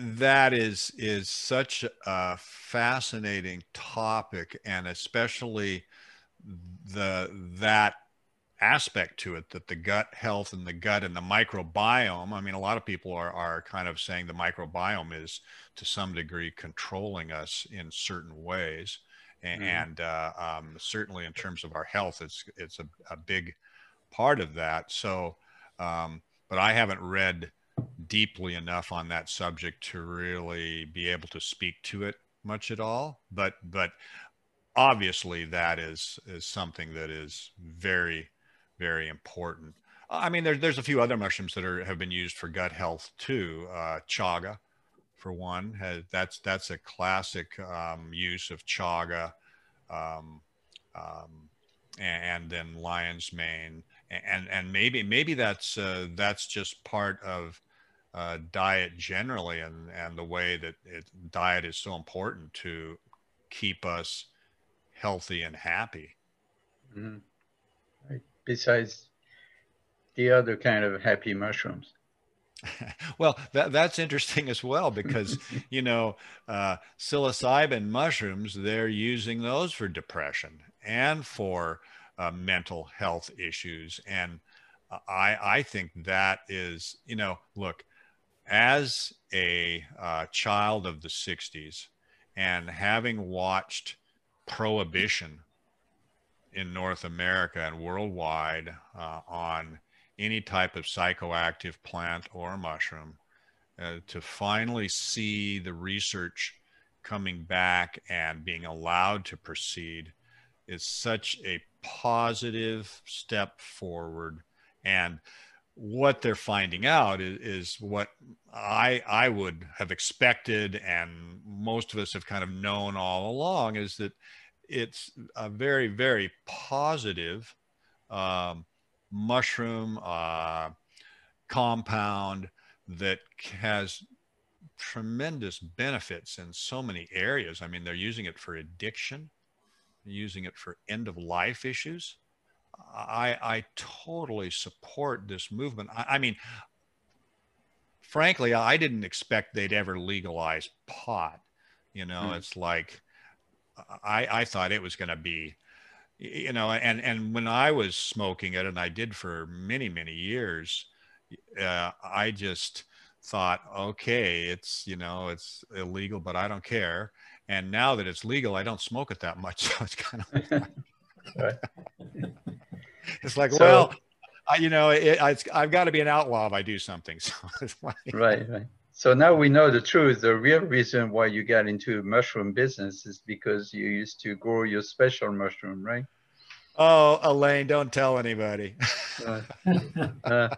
that is is such a fascinating topic and especially the that aspect to it that the gut health and the gut and the microbiome i mean a lot of people are, are kind of saying the microbiome is to some degree controlling us in certain ways and, mm. and uh, um, certainly in terms of our health it's it's a, a big part of that. So um, but i haven't read deeply enough on that subject to really be able to speak to it much at all. But but obviously that is is something that is very very important. I mean there's there's a few other mushrooms that are have been used for gut health too. Uh, chaga for one has that's that's a classic um, use of chaga um, um, and, and, then lion's mane and and maybe maybe that's uh, that's just part of uh, diet generally and and the way that it, diet is so important to keep us healthy and happy. Mm-hmm. Right. Besides the other kind of happy mushrooms. well, that, that's interesting as well because, you know, uh, psilocybin mushrooms, they're using those for depression and for uh, mental health issues. And I, I think that is, you know, look, as a uh, child of the 60s and having watched prohibition in North America and worldwide uh, on any type of psychoactive plant or mushroom, uh, to finally see the research coming back and being allowed to proceed is such a positive step forward. And what they're finding out is, is, what I I would have expected, and most of us have kind of known all along, is that it's a very, very positive um, mushroom uh, compound that has tremendous benefits in so many areas. I mean, they're using it for addiction, using it for end of life issues. I, I totally support this movement. I, I mean, frankly, I didn't expect they'd ever legalize pot. You know, mm. it's like I, I thought it was going to be, you know, and, and when I was smoking it, and I did for many, many years, uh, I just thought, okay, it's, you know, it's illegal, but I don't care. And now that it's legal, I don't smoke it that much. So it's kind of, it's like, so, well, I, you know, it, I, have got to be an outlaw if I do something. So like, right, right. So now we know the truth. The real reason why you got into mushroom business is because you used to grow your special mushroom, right? Oh, Elaine, don't tell anybody. uh, uh,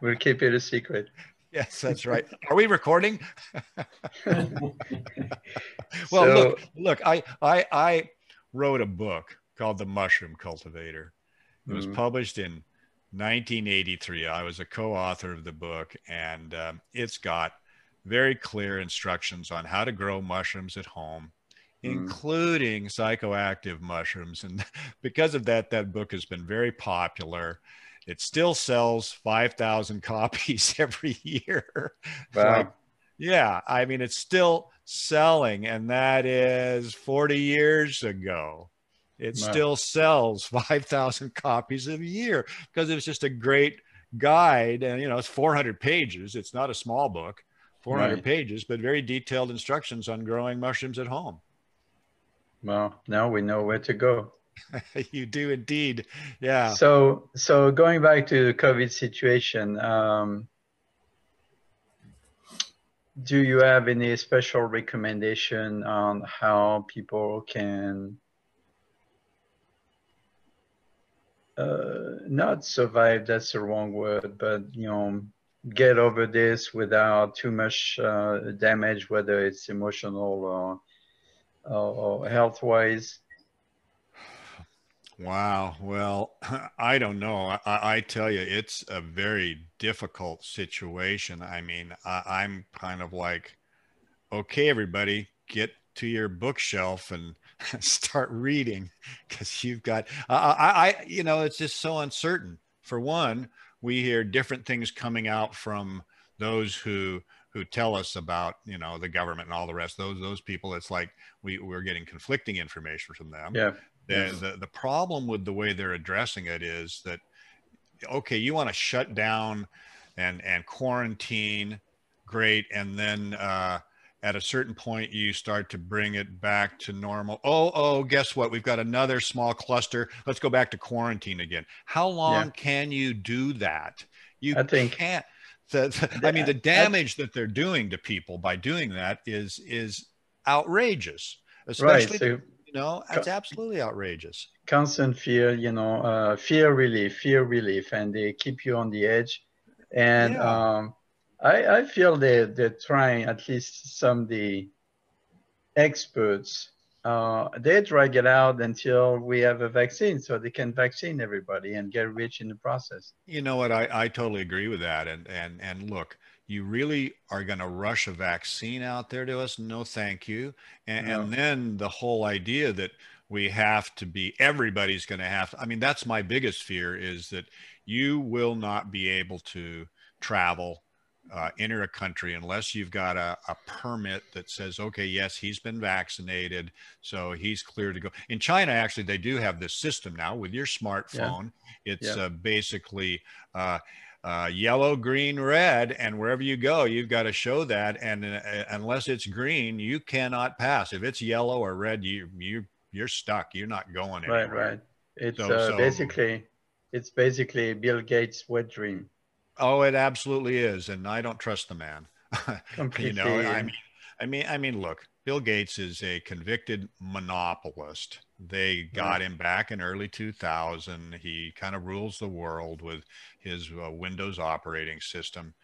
we'll keep it a secret. Yes, that's right. Are we recording? well, so, look, look, I, I, I wrote a book called The Mushroom Cultivator. It was mm-hmm. published in 1983. I was a co-author of the book, and um, it's got very clear instructions on how to grow mushrooms at home, mm. including psychoactive mushrooms. And because of that, that book has been very popular. It still sells 5,000 copies every year. Wow. Like, yeah, I mean, it's still selling, and that is 40 years ago. It wow. still sells 5,000 copies a year because it was just a great guide. And, you know, it's 400 pages. It's not a small book. 400 right. pages, but very detailed instructions on growing mushrooms at home. Well, now we know where to go. you do indeed. Yeah. So, so going back to the COVID situation, um, do you have any special recommendation on how people can uh, not survive? That's the wrong word, but you know, get over this without too much uh, damage, whether it's emotional or, or, or health wise? Wow. Well, I don't know. I, I, tell you, it's a very difficult situation. I mean, I, am kind of like, okay, everybody, get to your bookshelf and start reading because you've got, I, I, you know, it's just so uncertain. For one, we hear different things coming out from those who who tell us about you know the government and all the rest those those people it's like we we're getting conflicting information from them yeah the, the, the problem with the way they're addressing it is that, okay, you want to shut down and, and quarantine, great. And then uh, at a certain point, you start to bring it back to normal. Oh, oh, guess what? We've got another small cluster. Let's go back to quarantine again. How long yeah. can you do that? You I think, can't. The, the, I mean, the damage that they're doing to people by doing that is is outrageous, especially right. So you know, that's absolutely outrageous. Constant fear, you know, uh, fear relief, fear relief, and they keep you on the edge. And yeah. um, I, I feel they they're trying, at least some the experts, uh, they drag it out until we have a vaccine so they can vaccine everybody and get rich in the process. You know what? I, I totally agree with that. And, and, and look, you really are going to rush a vaccine out there to us no thank you and, no. and, then the whole idea that we have to be everybody's going to have to, i mean that's my biggest fear is that you will not be able to travel uh, enter a country unless you've got a, a, permit that says okay yes he's been vaccinated so he's clear to go in china actually they do have this system now with your smartphone yeah. it's yeah. Uh, basically uh, uh, yellow, green, red, and wherever you go, you've got to show that. And uh, unless it's green, you cannot pass. If it's yellow or red, you you you're stuck. You're not going anywhere. Right, right. It's so, uh, so, basically it's basically Bill Gates' wet dream. Oh, it absolutely is, and I don't trust the man. you know, I mean, I mean, I mean, look, Bill Gates is a convicted monopolist. They got him back in early 2000. He kind of rules the world with his uh, Windows operating system.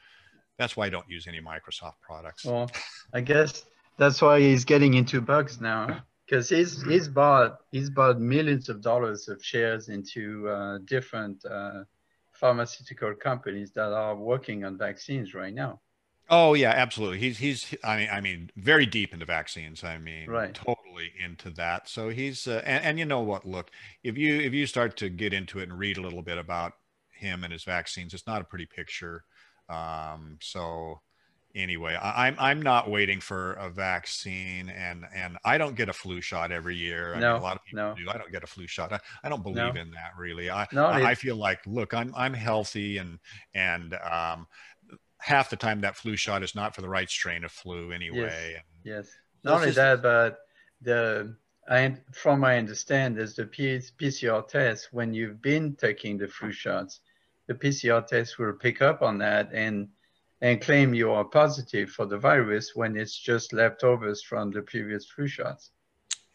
That's why I don't use any Microsoft products. Well, I guess that's why he's getting into bugs now because he's he's bought he's bought millions of dollars of shares into uh, different uh, pharmaceutical companies that are working on vaccines right now. Oh yeah, absolutely. He's he's I mean I mean very deep into vaccines. I mean right. Totally into that. So he's uh, and, and you know what? Look, if you if you start to get into it and read a little bit about him and his vaccines, it's not a pretty picture. Um, so anyway, I, I'm I'm not waiting for a vaccine, and and I don't get a flu shot every year. I no, mean, a lot of people no. do. I don't get a flu shot. I, I don't believe no. in that really. I no, I, I feel like look, I'm I'm healthy and and um, half the time that flu shot is not for the right strain of flu anyway. Yes. yes. Not only just, that, but the I, from I understand, is the PCR test when you've been taking the flu shots, the PCR test will pick up on that and and claim you are positive for the virus when it's just leftovers from the previous flu shots.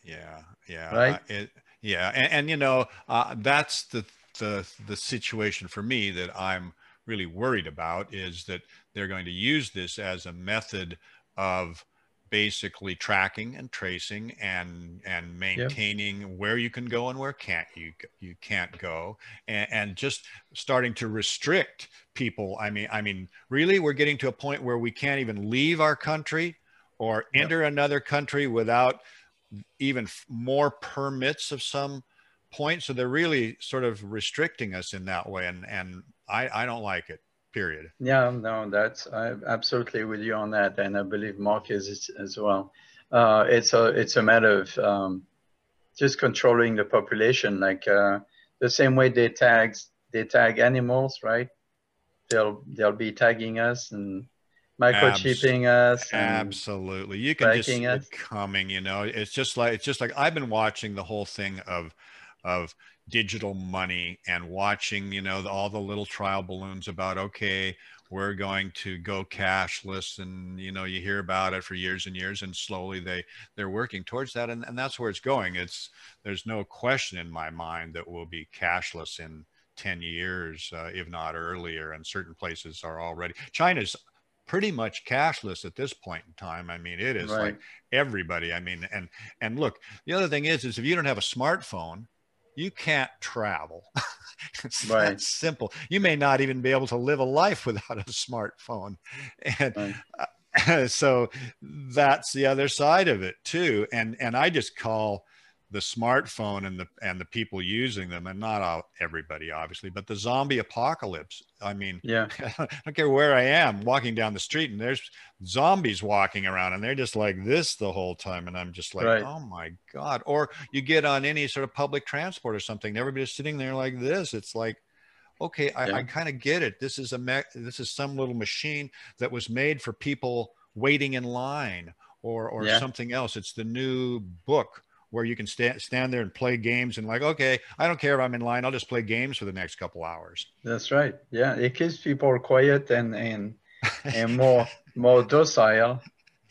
Yeah, yeah, right. Uh, it, yeah, and, and, you know uh, that's the the the situation for me that I'm really worried about is that they're going to use this as a method of basically tracking and tracing and and maintaining yep. where you can go and where can't you you can't go and, and, just starting to restrict people. I mean i mean really we're getting to a point where we can't even leave our country or enter another country without even more permits of some point. So they're really sort of restricting us in that way and and I, I don't like it, period. Yeah, no, that's I'm absolutely with you on that. And I believe Mark is as well. Uh, it's a it's a matter of um, just controlling the population, like uh, the same way they tag they tag animals, right? They'll they'll be tagging us and microchipping Abs- us. absolutely, you can just see it coming. You know, it's just like it's just like I've been watching the whole thing of of digital money and watching you know all the little trial balloons about okay we're going to go cashless and you know you hear about it for years and years and slowly they they're working towards that and, and that's where it's going. It's there's no question in my mind that we'll be cashless in 10 years uh, if not earlier and certain places are already china's pretty much cashless at this point in time. I mean it is right. like everybody. I mean and and look the other thing is is if you don't have a smartphone you can't travel. it's Right. that simple. You may not even be able to live a life without a smartphone. And Right. Uh, so that's the other side of it too. And and I just call the smartphone and the and the people using them, and not all, everybody obviously, but the zombie apocalypse. I mean, Yeah. I don't care where I am walking down the street and there's zombies walking around and they're just like this the whole time. And I'm just like, Right. oh my God. Or you get on any sort of public transport or something, and everybody's sitting there like this. It's like, okay, I, Yeah. I kind of get it. This is a me- this is some little machine that was made for people waiting in line or or Yeah. something else. It's the new book where you can stand stand there and play games and like, okay, I don't care if I'm in line. I'll just play games for the next couple hours. That's right. Yeah, it keeps people quiet and and and more more docile.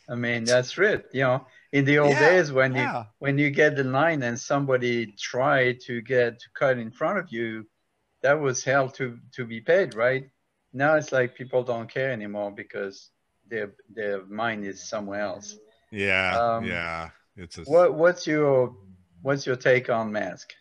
I mean, that's it. You know, in the old Yeah, days when you when you get the line and somebody tried to get to cut in front of you, that was hell to to be paid, right? Now it's like people don't care anymore because their their mind is somewhere else. Yeah, Um, yeah. It's a, What what's your what's your take on mask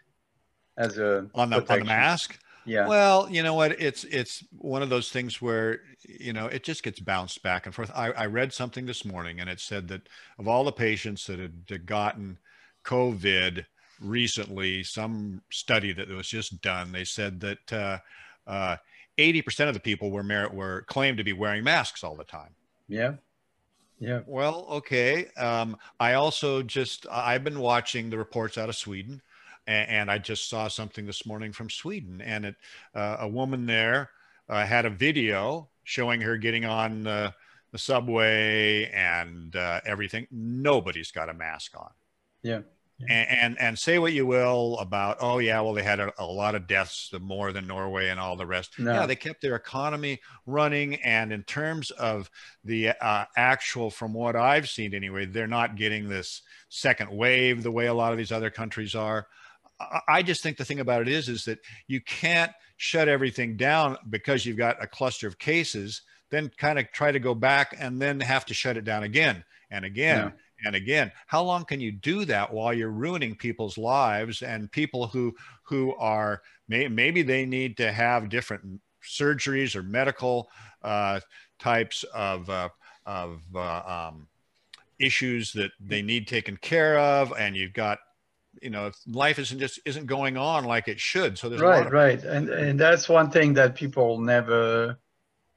as a on the on the mask. Yeah, Well, you know what? It's it's one of those things where you know it just gets bounced back and forth. I, I read something this morning, and it said that of all the patients that had had gotten COVID recently, some study that was just done, they said that uh, uh, 80% of the people were mer- were claimed to be wearing masks all the time. yeah, yeah. Well, okay. Um, I also just I've been watching the reports out of Sweden, and, and I just saw something this morning from Sweden, and it uh, a woman there uh, had a video showing her getting on uh, the subway and uh, everything. Nobody's got a mask on. Yeah. And, and and say what you will about oh yeah well they had a, a lot of deaths more than Norway and all the rest No. yeah they kept their economy running and in terms of the uh, actual from what I've seen anyway they're not getting this second wave the way a lot of these other countries are I- I just think the thing about it is is that you can't shut everything down because you've got a cluster of cases then kind of try to go back and then have to shut it down again and again Yeah. And again how long can you do that while you're ruining people's lives and people who who are may, maybe they need to have different surgeries or medical uh, types of uh, of uh, um, issues that they need taken care of and you've got you know life isn't just isn't going on like it should. So there's right right. And and that's one thing that people never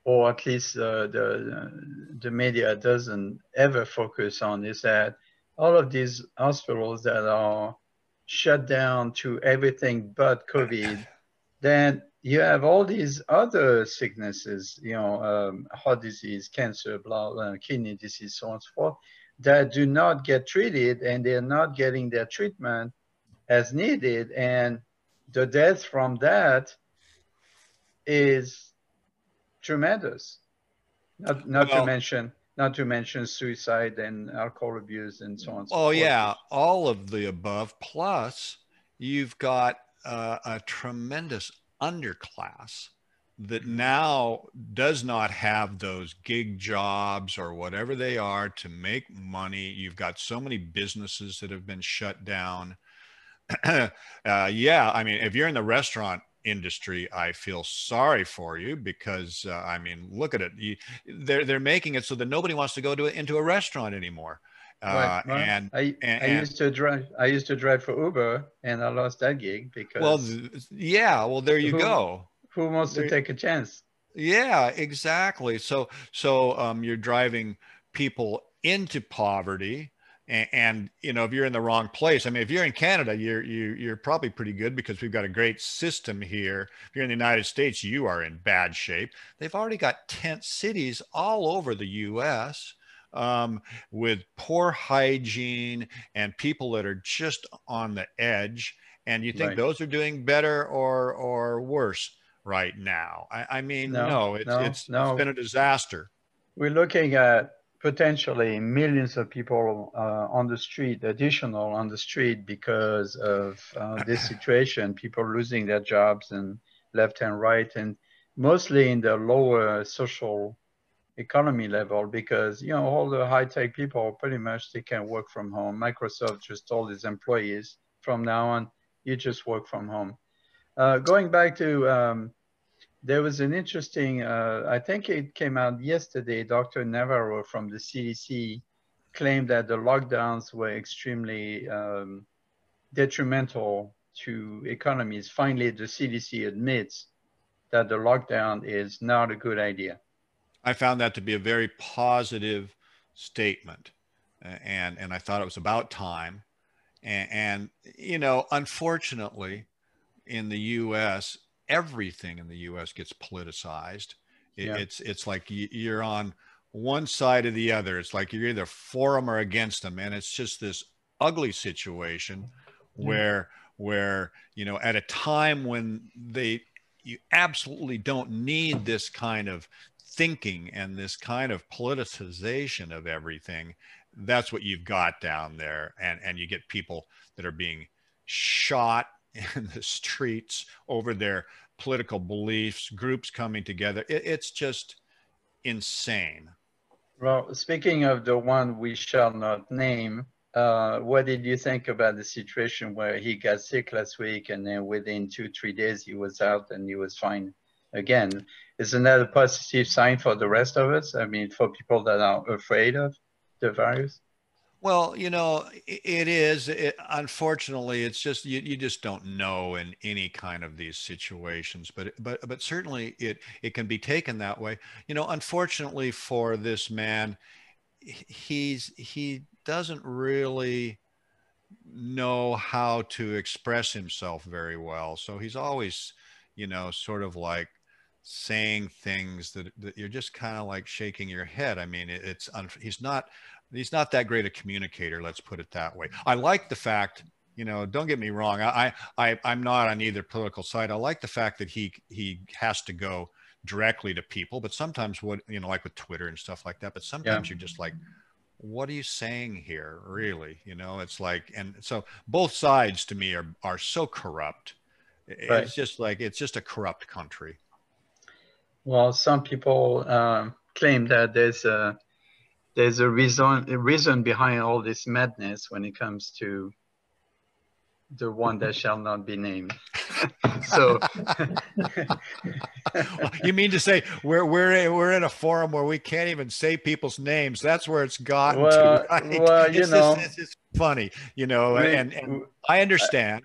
or at least uh, the the media doesn't ever focus on is that all of these hospitals that are shut down to everything but covid then you have all these other sicknesses you know um, heart disease cancer blah kidney disease so on and so forth that do not get treated and they're not getting their treatment as needed. And the death from that is tremendous. Not, not Well- to mention not to mention suicide and alcohol abuse and so on. So Oh forth. yeah, all of the above. Plus, you've got uh, a tremendous underclass that now does not have those gig jobs or whatever they are to make money. You've got so many businesses that have been shut down. uh, yeah, I mean, if you're in the restaurant industry, I feel sorry for you because uh, I mean, look at it. You, they're they're making it so that nobody wants to go to into a restaurant anymore. Uh, Right, right. and I, and- I used to drive. I used to drive for Uber, and I lost that gig because well, yeah, well, there you Who- go. who wants to take a chance? Yeah, exactly. So, so um, you're driving people into poverty, and, and you know if you're in the wrong place. I mean, if you're in Canada, you're you, you're probably pretty good because we've got a great system here. If you're in the United States, you are in bad shape. They've already got tent cities all over the U.S. Um, with poor hygiene and people that are just on the edge. And you think Right. those are doing better or or worse right now? I, I mean, No, no, it's no, it's, no. it's been a disaster. We're looking at potentially millions of people uh, on the street, additional on the street because of uh, this situation, people losing their jobs and left and right, and mostly in the lower social economy level because you know all the high tech people pretty much they can work from home. Microsoft just told its employees from now on you just work from home. Uh, going back to, um, there was an interesting, uh, I think it came out yesterday, Dr. Nabarro from the CDC claimed that the lockdowns were extremely um, detrimental to economies. Finally, the CDC admits that the lockdown is not a good idea. I found that to be a very positive statement, and and I thought it was about time. And, and you know, unfortunately, in the U.S., everything in the U.S. gets politicized. It, yeah. It's it's like you're on one side or the other. It's like you're either for them or against them, and it's just this ugly situation where where you know at a time when they you absolutely don't need this kind of thinking and this kind of politicization of everything that's what you've got down there and and you get people that are being shot in the streets over their political beliefs groups coming together it, it's just insane well speaking of the one we shall not name uh, what did you think about the situation where he got sick last week and then within two, three days he was out and he was fine again? Isn't that a positive sign for the rest of us? I mean, for people that are afraid of the virus? Well, you know, it is. It, unfortunately, it's just you, you just don't know in any kind of these situations. But but but certainly it it can be taken that way. You know, unfortunately for this man, he's he doesn't really know how to express himself very well. So he's always, you know, sort of like saying things that, that you're just kind of like shaking your head. I mean, it, it's he's not he's not that great a communicator. Let's put it that way. I like the fact, you know, don't get me wrong. I I I'm not on either political side. I like the fact that he he has to go directly to people, but sometimes what you know, like with Twitter and stuff like that. But sometimes yeah. you're just like what are you saying here really you know it's like and so both sides to me are are so corrupt right. it's just like it's just a corrupt country well some people um, claim that there's a there's a reason a reason behind all this madness when it comes to the one that shall not be named. so you mean to say we're we're we're in a forum where we can't even say people's names? That's where it's gotten well, to. Right? Well, you it's know, just, it's just funny, you know, we, and, and I understand.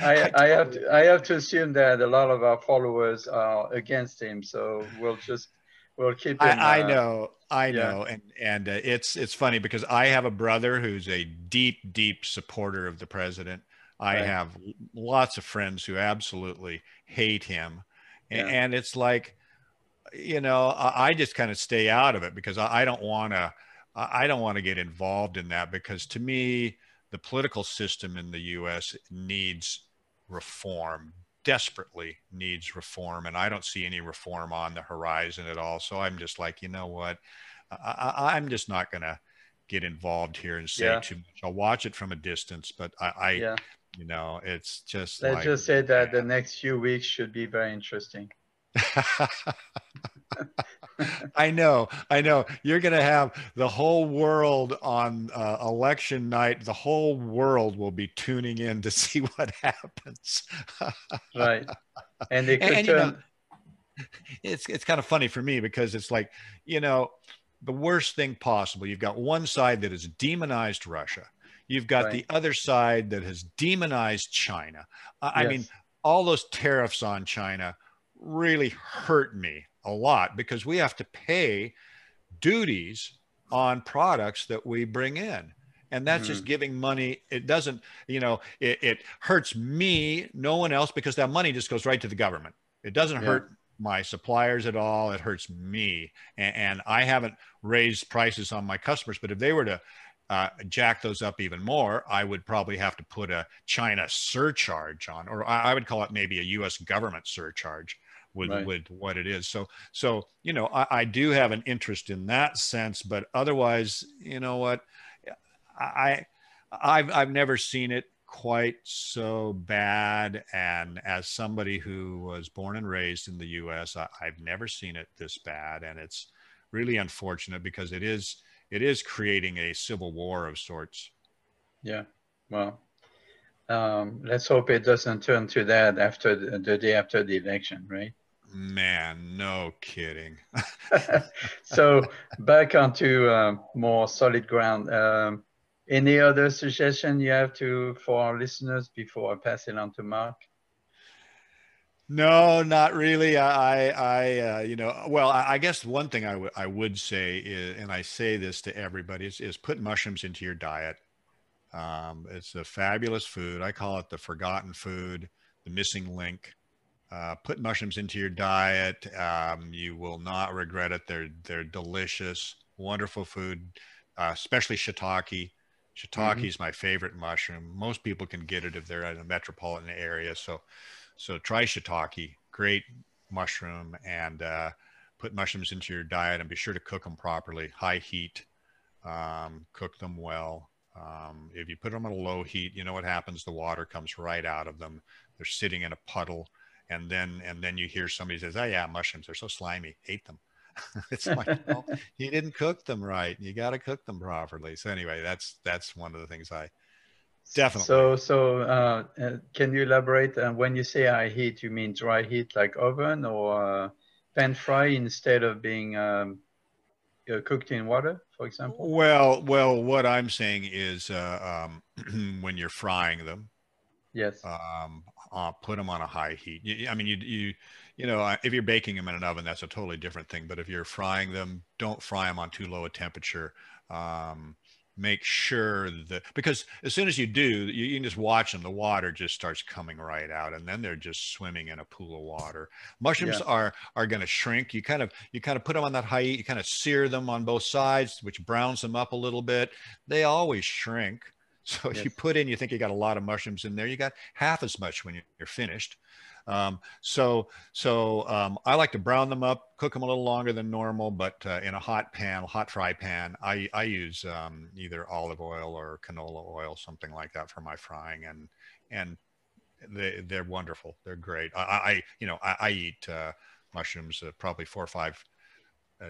I, I, have to I have to assume that a lot of our followers are against him, so we'll just we'll keep. Him, I, I uh, know, I yeah. know, and and uh, it's it's funny because I have a brother who's a deep deep supporter of the president, I right. have lots of friends who absolutely hate him. Yeah. And it's like, you know, I just kind of stay out of it because I don't want to, I don't want to get involved in that because to me, the political system in the US needs reform, desperately needs reform. And I don't see any reform on the horizon at all. So I'm just like, you know what? I, am just not going to get involved here and say yeah. too much. I'll watch it from a distance, but I, I yeah you know it's just let's like, just say that the next few weeks should be very interesting I know, I know. You're going to have the whole world on uh, election night. The whole world will be tuning in to see what happens. right, and they could and, turn. You know, it's it's kind of funny for me because it's like you know the worst thing possible. You've got one side that has demonized Russia, You've got right. the other side that has demonized China. I yes. mean, all those tariffs on China really hurt me a lot because we have to pay duties on products that we bring in and that's mm-hmm. just giving money it doesn't you know it, it, hurts me no one else because that money just goes right to the government it doesn't yeah. hurt my suppliers at all it hurts me and, and, i haven't raised prices on my customers but if they were to uh, jack those up even more, I would probably have to put a China surcharge on, or I, would call it maybe a U.S. government surcharge with right. with what it is. So so you know I, I, do have an interest in that sense, but otherwise, you know what, I I've I've never seen it quite so bad. And as somebody who was born and raised in the U.S., I, I've never seen it this bad, and it's really unfortunate because it is it is creating a civil war of sorts. Yeah. Well, Um, let's hope it doesn't turn to that after the, the day after the election, right? Man, no kidding. so back onto uh, more solid ground. Um, any other suggestion you have to for our listeners before I pass it on to Mark? No, not really. I, I, uh, you know, well, I, I guess one thing I, I would say is, and I say this to everybody, is, is put mushrooms into your diet. Um, it's a fabulous food. I call it the forgotten food, the missing link. Uh, put mushrooms into your diet. Um, you will not regret it. They're they're delicious, wonderful food, uh, especially shiitake. Shiitake mm-hmm. is my favorite mushroom. Most people can get it if they're in a metropolitan area. So so try shiitake, great mushroom, and uh, put mushrooms into your diet and be sure to cook them properly, high heat. Um, cook them well. Um, if you put them on a low heat, you know what happens? The water comes right out of them. They're sitting in a puddle, and then and then you hear somebody says, "Oh yeah, mushrooms. They're so slimy. Hate them." it's like, well, you didn't cook them right. You got to cook them properly. So anyway, that's that's one of the things I Definitely. So, so uh, uh, can you elaborate? Uh, when you say high heat, you mean dry heat like oven or uh, pan fry instead of being um, uh, cooked in water, for example? Well, well, what I'm saying is uh, um, when you're frying them, yes, um, put them on a high heat. You, I mean, you you you know, if you're baking them in an oven, that's a totally different thing. But if you're frying them, don't fry them on too low a temperature. Um, make sure that because as soon as you do you, you, can just watch them the water just starts coming right out and then they're just swimming in a pool of water mushrooms yeah. are are going to shrink you kind of you kind of put them on that high heat you kind of sear them on both sides which browns them up a little bit they always shrink so yes. you put in you think you got a lot of mushrooms in there you got half as much when you're finished um, so so um, I like to brown them up, cook them a little longer than normal, but uh, in a hot pan, hot fry pan, I, I use um, either olive oil or canola oil, something like that for my frying, and and they they're wonderful. They're great. I, I you know I, I eat uh, mushrooms uh, probably four or five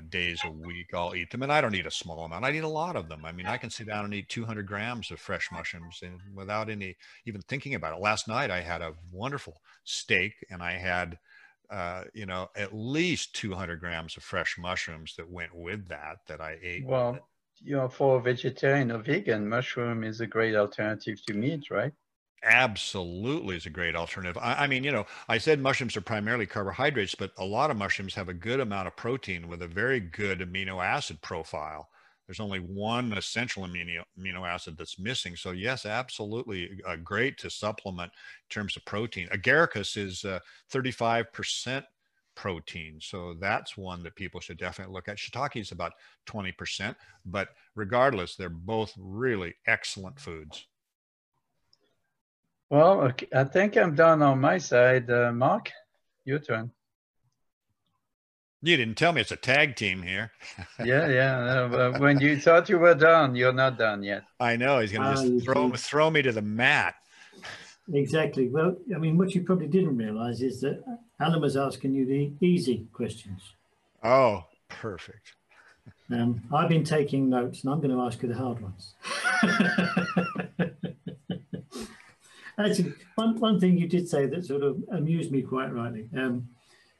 days a week I'll eat them and I don't eat a small amount. I eat a lot of them. I mean, I can sit down and eat 200 grams of fresh mushrooms and without any even thinking about it. Last night I had a wonderful steak and I had uh, you know, at least 200 grams of fresh mushrooms that went with that that I ate. Well, you know, for a vegetarian or vegan, mushroom is a great alternative to meat, right? Absolutely is a great alternative. I, I, mean, you know, I said mushrooms are primarily carbohydrates, but a lot of mushrooms have a good amount of protein with a very good amino acid profile. There's only one essential amino, amino acid that's missing. So yes, absolutely uh, great to supplement in terms of protein. Agaricus is uh, 35% protein. So that's one that people should definitely look at. Shiitake is about 20%, but regardless, they're both really excellent foods. Well, okay, I think I'm done on my side. Uh, Mark, your turn. You didn't tell me it's a tag team here. yeah, yeah. Uh, when you thought you were done, you're not done yet. I know. He's going to just uh, throw, throw me to the mat. Exactly. Well, I mean, what you probably didn't realize is that Alan was asking you the easy questions. Oh, perfect. Um, I've been taking notes and I'm going to ask you the hard ones. Actually, one, one thing you did say that sort of amused me quite rightly, um,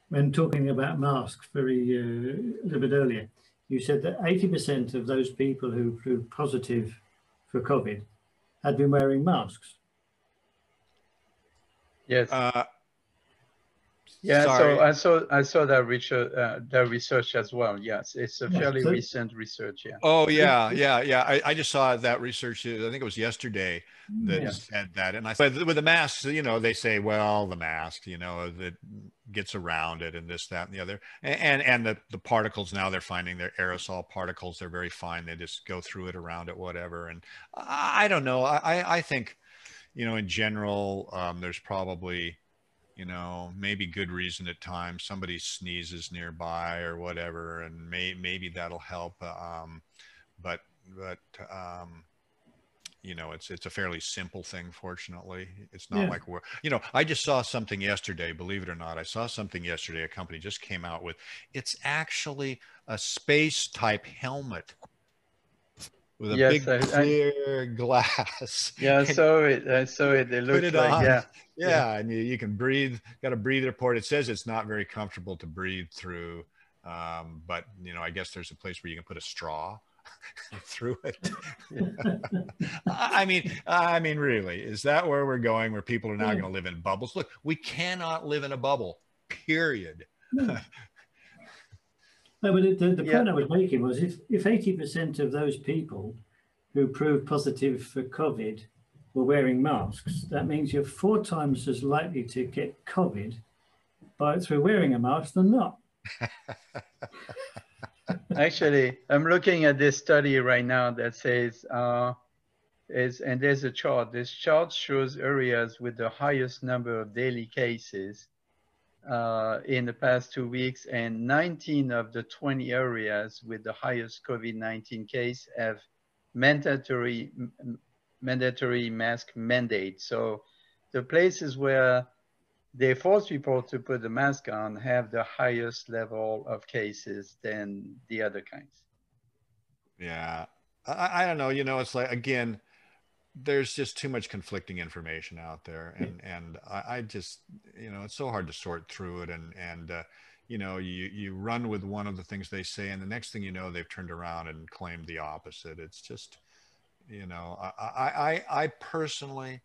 when talking about masks very uh, a little bit earlier, you said that 80% of those people who proved positive for COVID had been wearing masks. Yes. Uh, yeah, Sorry. so I saw I saw that research uh, that research as well. Yes, it's a fairly yeah. recent research. Yeah. Oh yeah, yeah, yeah. I, I just saw that research. I think it was yesterday that yeah. said that. And I said with the masks, you know, they say, well, the mask, you know, that gets around it and this, that, and the other. And and, and the the particles now they're finding they're aerosol particles. They're very fine. They just go through it, around it, whatever. And I, I don't know. I I think, you know, in general, um, there's probably you know, maybe good reason at times. Somebody sneezes nearby or whatever, and may, maybe that'll help. Um, but but um, you know, it's it's a fairly simple thing. Fortunately, it's not yeah. like we're you know. I just saw something yesterday. Believe it or not, I saw something yesterday. A company just came out with. It's actually a space type helmet with a yes, big I, clear I, glass. Yeah, I saw it. Uh, I saw it. It looked it like on. yeah. yeah. Yeah, and you, you can breathe. Got a breather port. It says it's not very comfortable to breathe through, um, but you know, I guess there's a place where you can put a straw through it. I mean, I mean, really, is that where we're going? Where people are now hmm. yeah. going to live in bubbles? Look, we cannot live in a bubble. Period. No, hmm. No but the, the point yeah. I was making was if if eighty percent of those people who proved positive for COVID were wearing masks, that means you're four times as likely to get COVID by through wearing a mask than not. Actually, I'm looking at this study right now that says, uh, is, and there's a chart. This chart shows areas with the highest number of daily cases uh, in the past two weeks, and 19 of the 20 areas with the highest COVID-19 case have mandatory mandatory mask mandate. So the places where they force people to put the mask on have the highest level of cases than the other kinds. Yeah. I, I don't know. You know, it's like, again, there's just too much conflicting information out there. And, and I, I just, you know, it's so hard to sort through it. And, and, uh, you know, you, you run with one of the things they say, and the next thing you know, they've turned around and claimed the opposite. It's just, you know, I, I, I, I personally,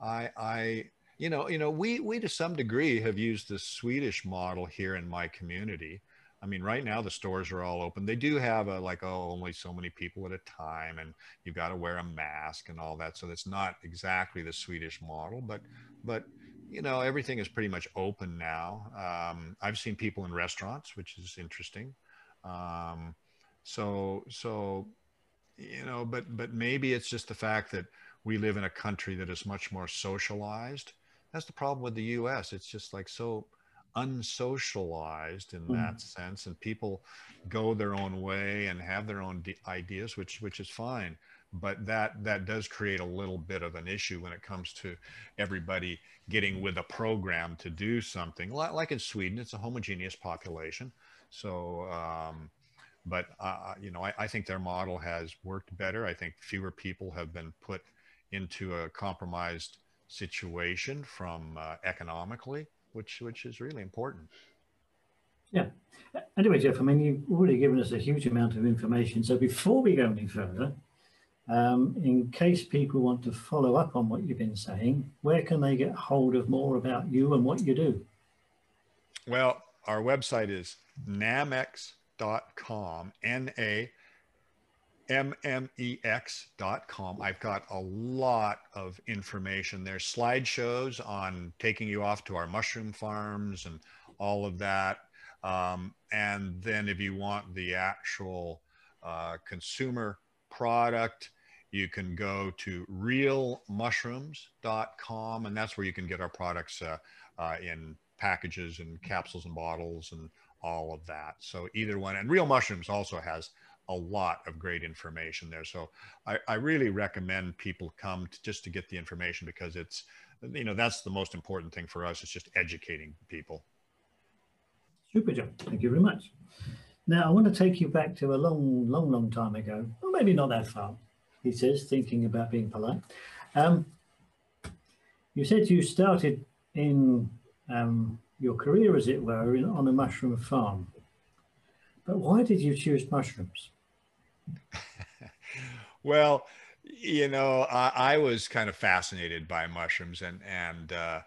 I, I, you know, you know, we we to some degree have used the Swedish model here in my community. I mean, right now the stores are all open. They do have a like, oh, only so many people at a time, and you've got to wear a mask and all that. So that's not exactly the Swedish model, but but you know, everything is pretty much open now. Um, I've seen people in restaurants, which is interesting. Um, so so you know, but but maybe it's just the fact that we live in a country that is much more socialized that's the problem with the us it's just like so unsocialized in mm. that sense and people go their own way and have their own ideas which which is fine but that that does create a little bit of an issue when it comes to everybody getting with a program to do something like in sweden it's a homogeneous population so um, but uh, you know I, I think their model has worked better i think fewer people have been put into a compromised situation from uh, economically, which which is really important. Yeah. Anyway, Jeff, I mean, you've already given us a huge amount of information. So before we go any further, um, in case people want to follow up on what you've been saying, where can they get hold of more about you and what you do? Well, our website is nammex.com, N A mmex.com. I've got a lot of information there, slideshows on taking you off to our mushroom farms and all of that. Um, and then if you want the actual uh, consumer product, you can go to realmushrooms.com, and that's where you can get our products uh, uh, in packages and capsules and bottles and all of that. So either one, and Real Mushrooms also has a lot of great information there. So I, I really recommend people come to, just to get the information because it's, you know, that's the most important thing for us. It's just educating people. Super, John. Thank you very much. Now, I want to take you back to a long, long, long time ago, or maybe not that far, he says, thinking about being polite. Um, you said you started in um, your career, as it were, in, on a mushroom farm. But why did you choose mushrooms? well, you know, I, I, was kind of fascinated by mushrooms, and and uh,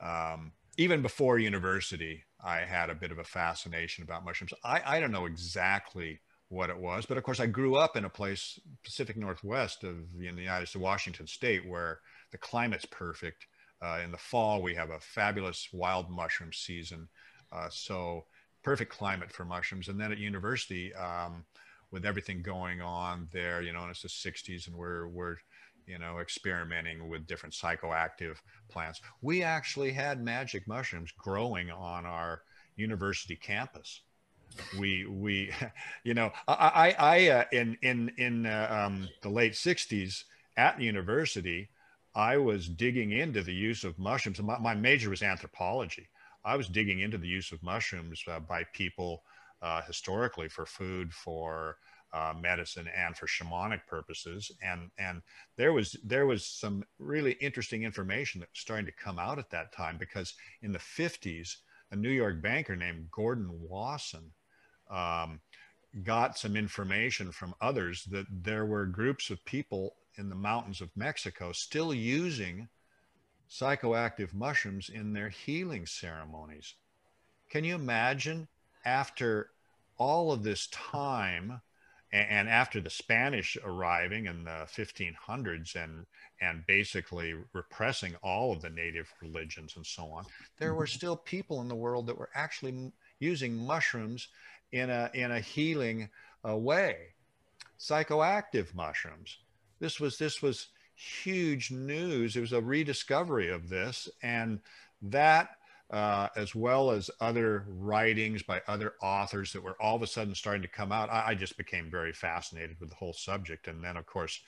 um, even before university, I had a bit of a fascination about mushrooms. I, I don't know exactly what it was, but of course, I grew up in a place, Pacific Northwest of in the United States, Washington State, where the climate's perfect. Uh, in the fall, we have a fabulous wild mushroom season, uh, so perfect climate for mushrooms. And then at university. Um, with everything going on there, you know, and it's the 60s and we're, we're, you know, experimenting with different psychoactive plants. We actually had magic mushrooms growing on our university campus. We, we, you know, I, I, uh, in, in, in uh, um, the late 60s at university, I was digging into the use of mushrooms. My, my major was anthropology. I was digging into the use of mushrooms uh, by people uh, historically for food, for uh, medicine and for shamanic purposes. And and there was there was some really interesting information that was starting to come out at that time because in the 50s, a New York banker named Gordon Wasson um, got some information from others that there were groups of people in the mountains of Mexico still using psychoactive mushrooms in their healing ceremonies. Can you imagine after all of this time and, after the Spanish arriving in the 1500s and and basically repressing all of the native religions and so on, there were mm-hmm. still people in the world that were actually using mushrooms in a in a healing uh, way. Psychoactive mushrooms. This was this was huge news. It was a rediscovery of this, and that uh, as well as other writings by other authors that were all of a sudden starting to come out. I, I just became very fascinated with the whole subject. And then, of course,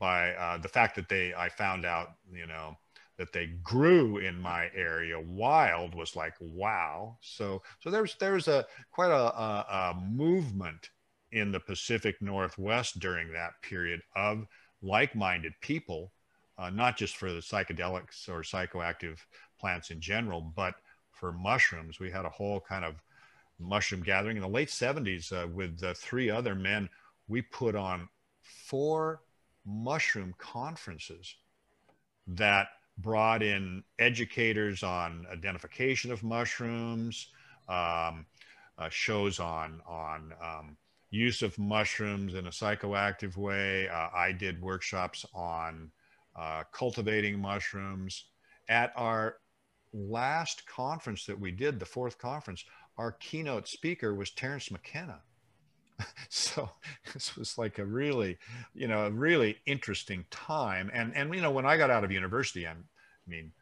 by uh, the fact that they, I found out, you know, that they grew in my area wild was like, wow. So, so there's, there's a quite a, a, a movement in the Pacific Northwest during that period of like-minded people, uh, not just for the psychedelics or psychoactive plants in general, but for mushrooms, we had a whole kind of mushroom gathering in the late 70s uh, with three other men. We put on four mushroom conferences that brought in educators on identification of mushrooms, um, uh, shows on on um, use of mushrooms in a psychoactive way. Uh, I did workshops on uh, cultivating mushrooms. At our last conference that we did, the fourth conference, our keynote speaker was Terence McKenna. so this was like a really, you know, a really interesting time. And and you know, when I got out of university, I'm, I mean,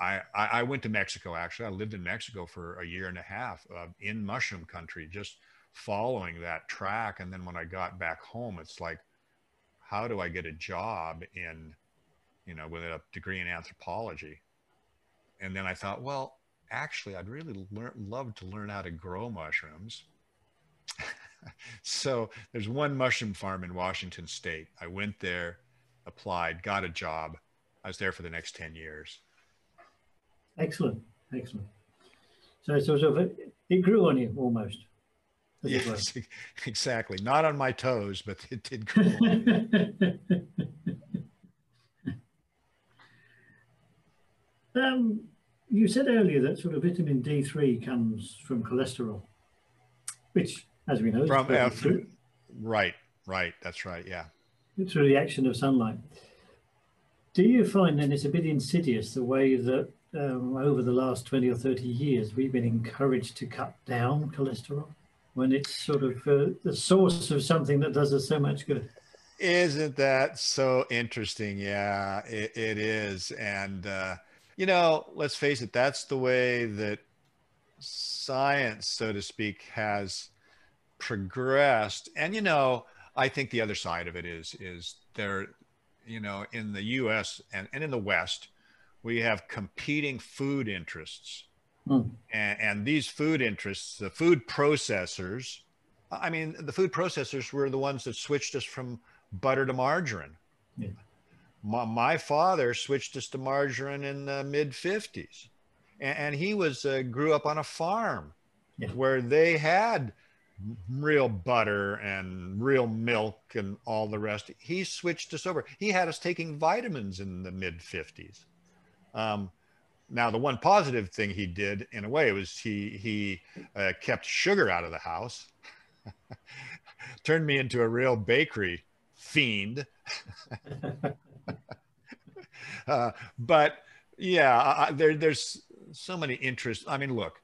I, I went to Mexico actually. I lived in Mexico for a year and a half uh, in mushroom country, just following that track. And then when I got back home, it's like, how do I get a job in, you know, with a degree in anthropology? And then I thought, well, actually, I'd really learn, love to learn how to grow mushrooms. so there's one mushroom farm in Washington State. I went there, applied, got a job. I was there for the next 10 years. Excellent, excellent. So sort of it, it grew on you almost. Yes, exactly. Not on my toes, but it did grow. Um, you said earlier that sort of vitamin D3 comes from cholesterol, which, as we know, from uh, right, right. That's right. Yeah. Through the action of sunlight. Do you find then it's a bit insidious the way that um, over the last 20 or 30 years we've been encouraged to cut down cholesterol when it's sort of uh, the source of something that does us so much good? Isn't that so interesting? Yeah, it, it is. And, uh, you know, let's face it, that's the way that science, so to speak, has progressed. And, you know, I think the other side of it is, is there, you know, in the US and, and in the West, we have competing food interests. Mm. And, and these food interests, the food processors, I mean, the food processors were the ones that switched us from butter to margarine. Yeah my, my father switched us to margarine in the mid 50s and, and, he was uh, grew up on a farm yeah. where they had real butter and real milk and all the rest. He switched us over. He had us taking vitamins in the mid 50s um, now the one positive thing he did in a way was he he uh, kept sugar out of the house turned me into a real bakery fiend uh, but yeah, I, there, there's so many interests. I mean, look,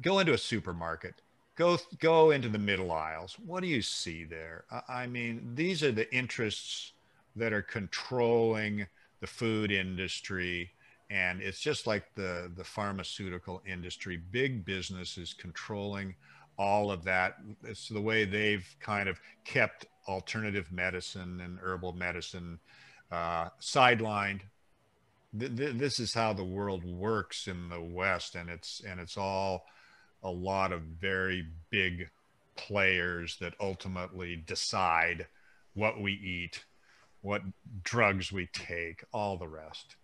go into a supermarket, go go into the middle aisles. What do you see there? I, I mean, these are the interests that are controlling the food industry and it's just like the the pharmaceutical industry big business is controlling all of that it's the way they've kind of kept alternative medicine and herbal medicine uh, sidelined. Th- th- this is how the world works in the West, and it's and it's all a lot of very big players that ultimately decide what we eat, what drugs we take, all the rest.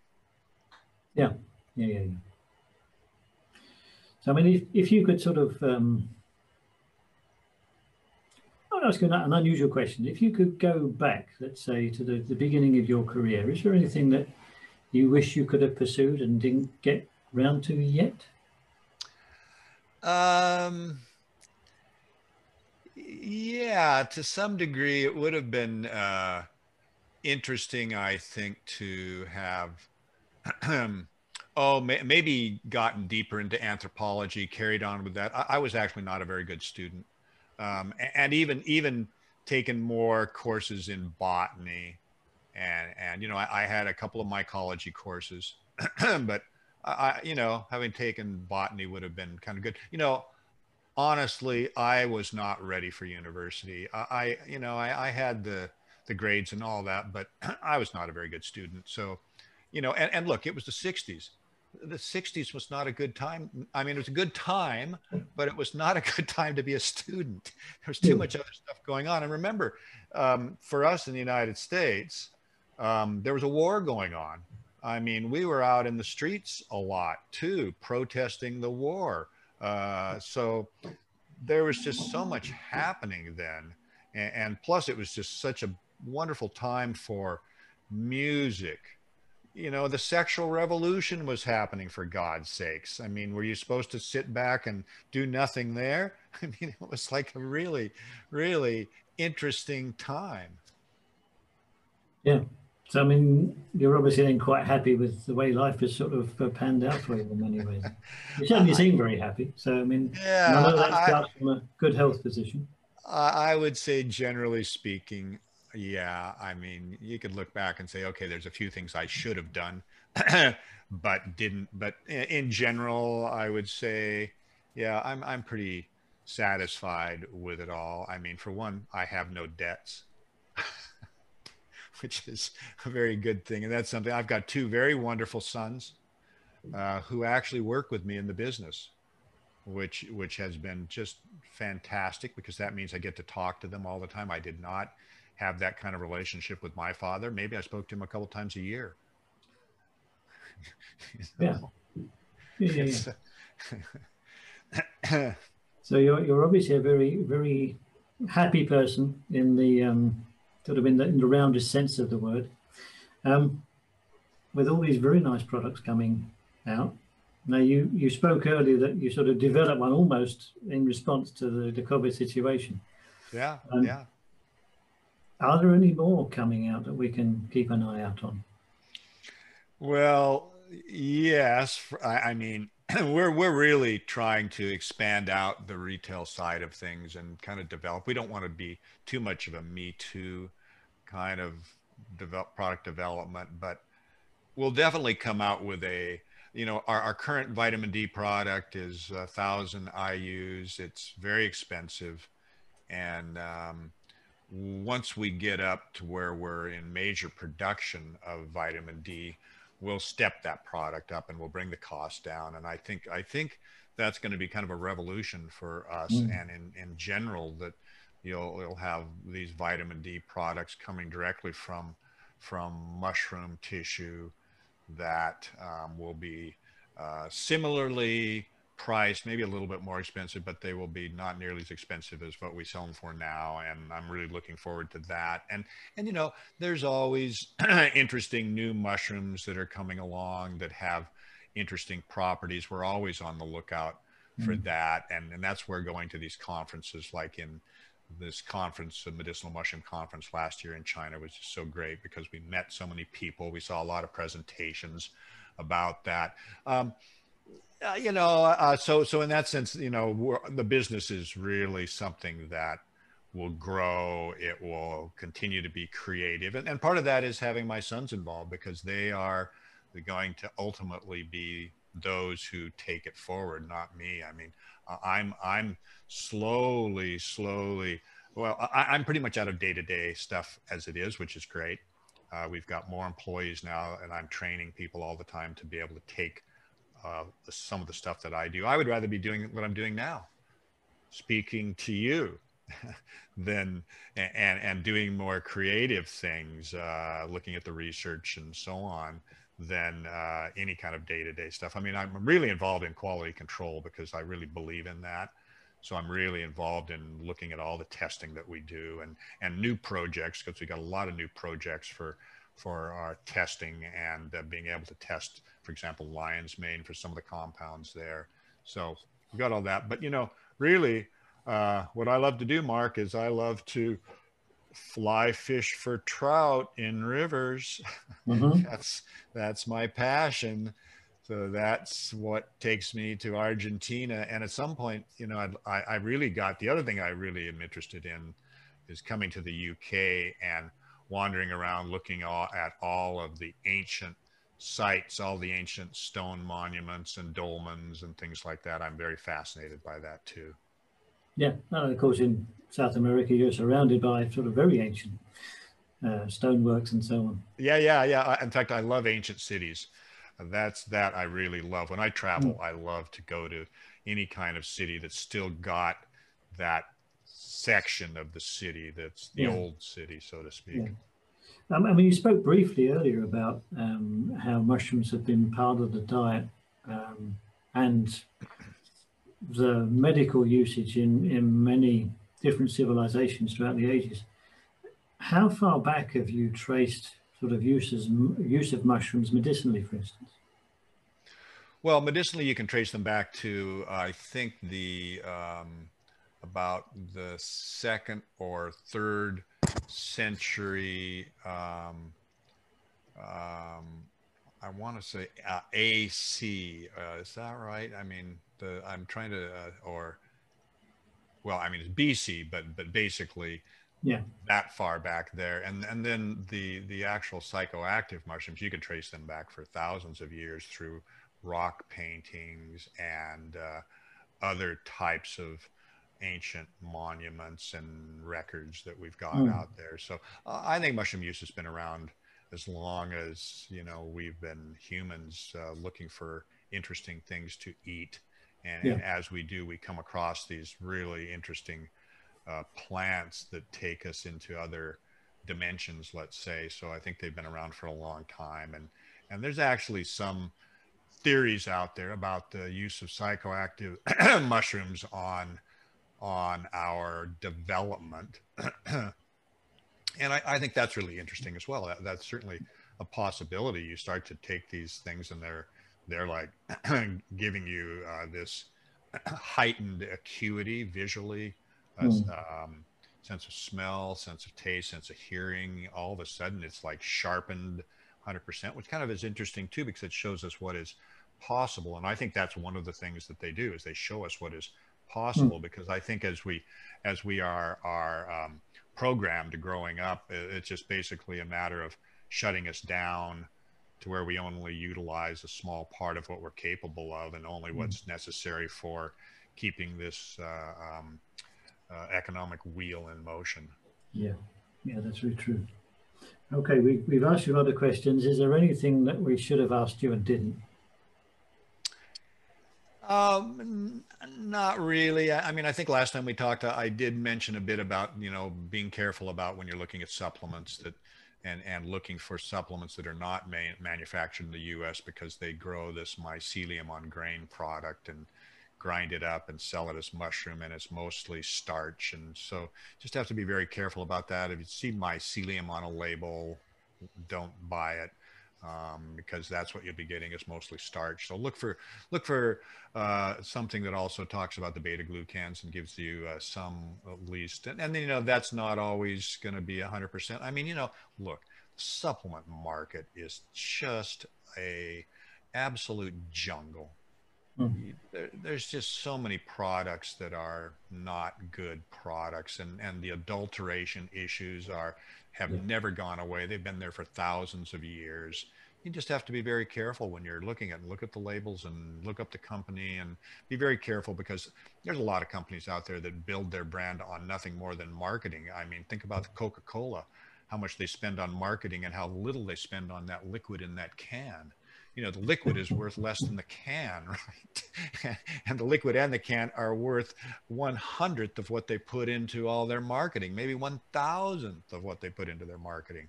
Yeah, yeah, yeah. yeah. So, I mean, if, if you could sort of, um, I'll ask you an unusual question. If you could go back, let's say, to the, the beginning of your career, is there anything that you wish you could have pursued and didn't get round to yet? Um, yeah, to some degree, it would have been uh, interesting, I think, to have, oh, may, maybe gotten deeper into anthropology, carried on with that. I, I was actually not a very good student, um, and even even taken more courses in botany, and and you know, I, I had a couple of mycology courses, but I, you know, having taken botany would have been kind of good. You know, honestly, I was not ready for university. I, I you know, I, I, had the the grades and all that, but I was not a very good student. So, you know, and, and look, it was the '60s. The '60s was not a good time. I mean, it was a good time, but it was not a good time to be a student. There was too hmm. much other stuff going on. And remember, um, for us in the United States, um, there was a war going on I mean, we were out in the streets a lot too, protesting the war. Uh, so there was just so much happening then. And, and, plus, it was just such a wonderful time for music. You know, the sexual revolution was happening for God's sakes. I mean, were you supposed to sit back and do nothing there? I mean, it was like a really, really interesting time. Yeah. So, I mean, you're obviously then quite happy with the way life has sort of uh, panned out for you in many ways. You certainly seem very happy. So, I mean, yeah, I know that starts from a good health position. I would say, generally speaking, yeah. I mean, you could look back and say, okay, there's a few things I should have done, but didn't. But in general, I would say, yeah, I'm I'm pretty satisfied with it all. I mean, for one, I have no debts. which is a very good thing. And that's something I've got two very wonderful sons uh, who actually work with me in the business, which which has been just fantastic because that means I get to talk to them all the time. I did not have that kind of relationship with my father. Maybe I spoke to him a couple of times a year. yeah. yeah, yeah. so you're you're obviously a very very happy person in the um, sort of in the, in the roundest sense of the word. Um, with all these very nice products coming out. Now, you, you spoke earlier that you sort of developed one almost in response to the, the COVID situation. Yeah, um, yeah. Are there any more coming out that we can keep an eye out on? Well, yes. I, I mean, we're we're really trying to expand out the retail side of things and kind of develop. We don't want to be too much of a me too kind of develop product development, but we'll definitely come out with a, you know, our, our current vitamin D product is a thousand IUs. It's very expensive. And um, once we get up to where we're in major production of vitamin D, we'll step that product up and we'll bring the cost down. And I think, I think that's going to be kind of a revolution for us mm. and in, in general that you'll you'll have these vitamin D products coming directly from from mushroom tissue that um, will be uh, similarly priced, maybe a little bit more expensive, but they will be not nearly as expensive as what we sell them for now. And I'm really looking forward to that. And and you know, there's always interesting new mushrooms that are coming along that have interesting properties. We're always on the lookout for mm-hmm. that, and and that's where going to these conferences like in this conference, the medicinal mushroom conference last year in China was just so great because we met so many people. We saw a lot of presentations about that. Um, uh, you know, uh, so so in that sense, you know, the business is really something that will grow. It will continue to be creative, and, and part of that is having my sons involved because they are going to ultimately be those who take it forward, not me. I mean, I'm I'm slowly, slowly. Well, I, am pretty much out of day to day stuff as it is, which is great. Uh, we've got more employees now, and I'm training people all the time to be able to take uh, some of the stuff that I do. I would rather be doing what I'm doing now, speaking to you than and and doing more creative things, uh, looking at the research and so on, than uh, any kind of day-to-day stuff. I mean, I'm really involved in quality control because I really believe in that. So I'm really involved in looking at all the testing that we do and and new projects because we got a lot of new projects for for our testing and uh, being able to test, for example, lion's mane for some of the compounds there. So we got all that. But you know, really, uh, what I love to do, Mark, is I love to fly fish for trout in rivers. Mm-hmm. that's that's my passion. So that's what takes me to Argentina. And at some point, you know, I, I really got the other thing I really am interested in is coming to the UK and wandering around looking all, at all of the ancient sites, all the ancient stone monuments and dolmens and things like that. I'm very fascinated by that too. Yeah, and of course in South America you're surrounded by sort of very ancient uh, stoneworks and so on. Yeah, yeah, yeah. In fact, I love ancient cities. That's that I really love. When I travel, mm. I love to go to any kind of city that's still got that section of the city that's the yeah. old city, so to speak. Yeah. Um, I mean, you spoke briefly earlier about um, how mushrooms have been part of the diet um, and the medical usage in, in many different civilizations throughout the ages. How far back have you traced sort of uses, use of mushrooms medicinally, for instance? Well, medicinally, you can trace them back to, I think, the um, about the second or third century. Um, um, I want to say uh, AC. Uh, is that right? I mean, the I'm trying to uh, or well, I mean it's BC, but but basically yeah that far back there and and then the the actual psychoactive mushrooms you can trace them back for thousands of years through rock paintings and uh, other types of ancient monuments and records that we've got mm. out there. So uh, I think mushroom use has been around as long as you know we've been humans uh, looking for interesting things to eat, and, yeah. and, as we do, we come across these really interesting uh, plants that take us into other dimensions. Let's say. So I think they've been around for a long time, and and there's actually some theories out there about the use of psychoactive mushrooms on on our development. and I, I, think that's really interesting as well. That, that's certainly a possibility. You start to take these things and they're they're like giving you uh, this heightened acuity visually, mm. um, sense of smell, sense of taste, sense of hearing. All of a sudden, it's like sharpened 100%, which kind of is interesting too because it shows us what is possible. And I think that's one of the things that they do is they show us what is possible mm. because I think as we as we are are um, programmed growing up, it's just basically a matter of shutting us down to where we only utilize a small part of what we're capable of and only mm. what's necessary for keeping this uh, um, uh, economic wheel in motion. Yeah, yeah, that's very true. Okay, we, we've asked you other questions. Is there anything that we should have asked you and didn't? Um, not really. I mean, I think last time we talked, I did mention a bit about you know being careful about when you're looking at supplements that, and and looking for supplements that are not ma manufactured in the U.S. because they grow this mycelium on grain product and grind it up and sell it as mushroom and it's mostly starch and so just have to be very careful about that if you see mycelium on a label don't buy it um, because that's what you'll be getting is mostly starch. So look for look for uh, something that also talks about the beta glucans and gives you uh, some at least. And, and then you know that's not always going to be hundred percent. I mean, you know, look, the supplement market is just a absolute jungle. Mm. There, there's just so many products that are not good products, and and the adulteration issues are have yeah. never gone away. They've been there for thousands of years. You just have to be very careful when you're looking at look at the labels and look up the company and be very careful because there's a lot of companies out there that build their brand on nothing more than marketing. I mean, think about Coca-Cola, how much they spend on marketing and how little they spend on that liquid in that can. you know the liquid is worth less than the can right and the liquid and the can are worth one hundredth of what they put into all their marketing maybe one thousandth of what they put into their marketing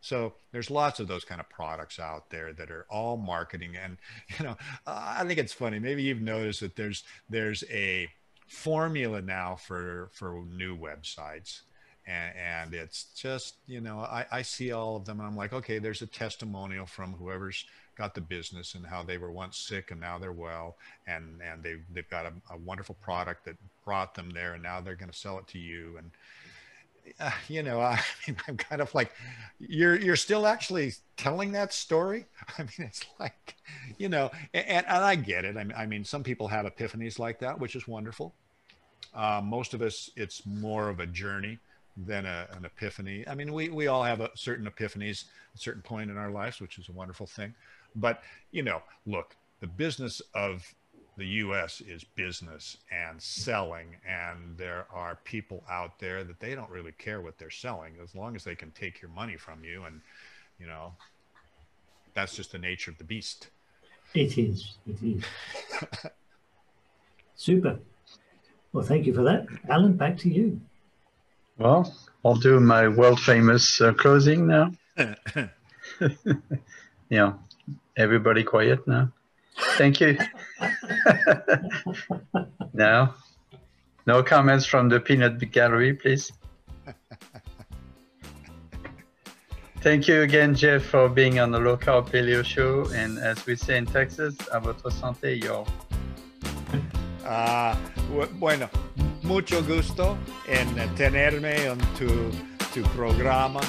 so there's lots of those kind of products out there that are all marketing. And you know i think it's funny maybe you've noticed that there's there's a formula now for for new websites. And, and it's just you know I, I see all of them and i'm like okay there's a testimonial from whoever's got the business and how they were once sick and now they're well. And and they've, they've got a, a wonderful product that brought them there and now they're going to sell it to you. And uh, you know I mean, i'm kind of like you're you're still actually telling that story i mean it's like you know and, and i get it I mean, I mean some people have epiphanies like that which is wonderful uh, most of us it's more of a journey than a, an epiphany. I mean, we, we all have a certain epiphanies at a certain point in our lives, which is a wonderful thing. But, you know, look, the business of the US is business and selling. And there are people out there that they don't really care what they're selling as long as they can take your money from you. And, you know, that's just the nature of the beast. It is. It is. Super. Well, thank you for that. Alan, back to you. Well, I'll do my world famous uh, closing now. yeah, everybody quiet now. Thank you. now, no comments from the peanut gallery, please. Thank you again, Jeff, for being on the Low Carb Paleo Show. And as we say in Texas, a votre santé, yo. Uh, bueno, mucho gusto en tenerme en tu, tu programa.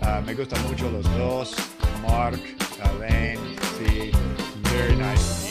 Uh, me gustan mucho los dos, Mark, Alain, sí, very nice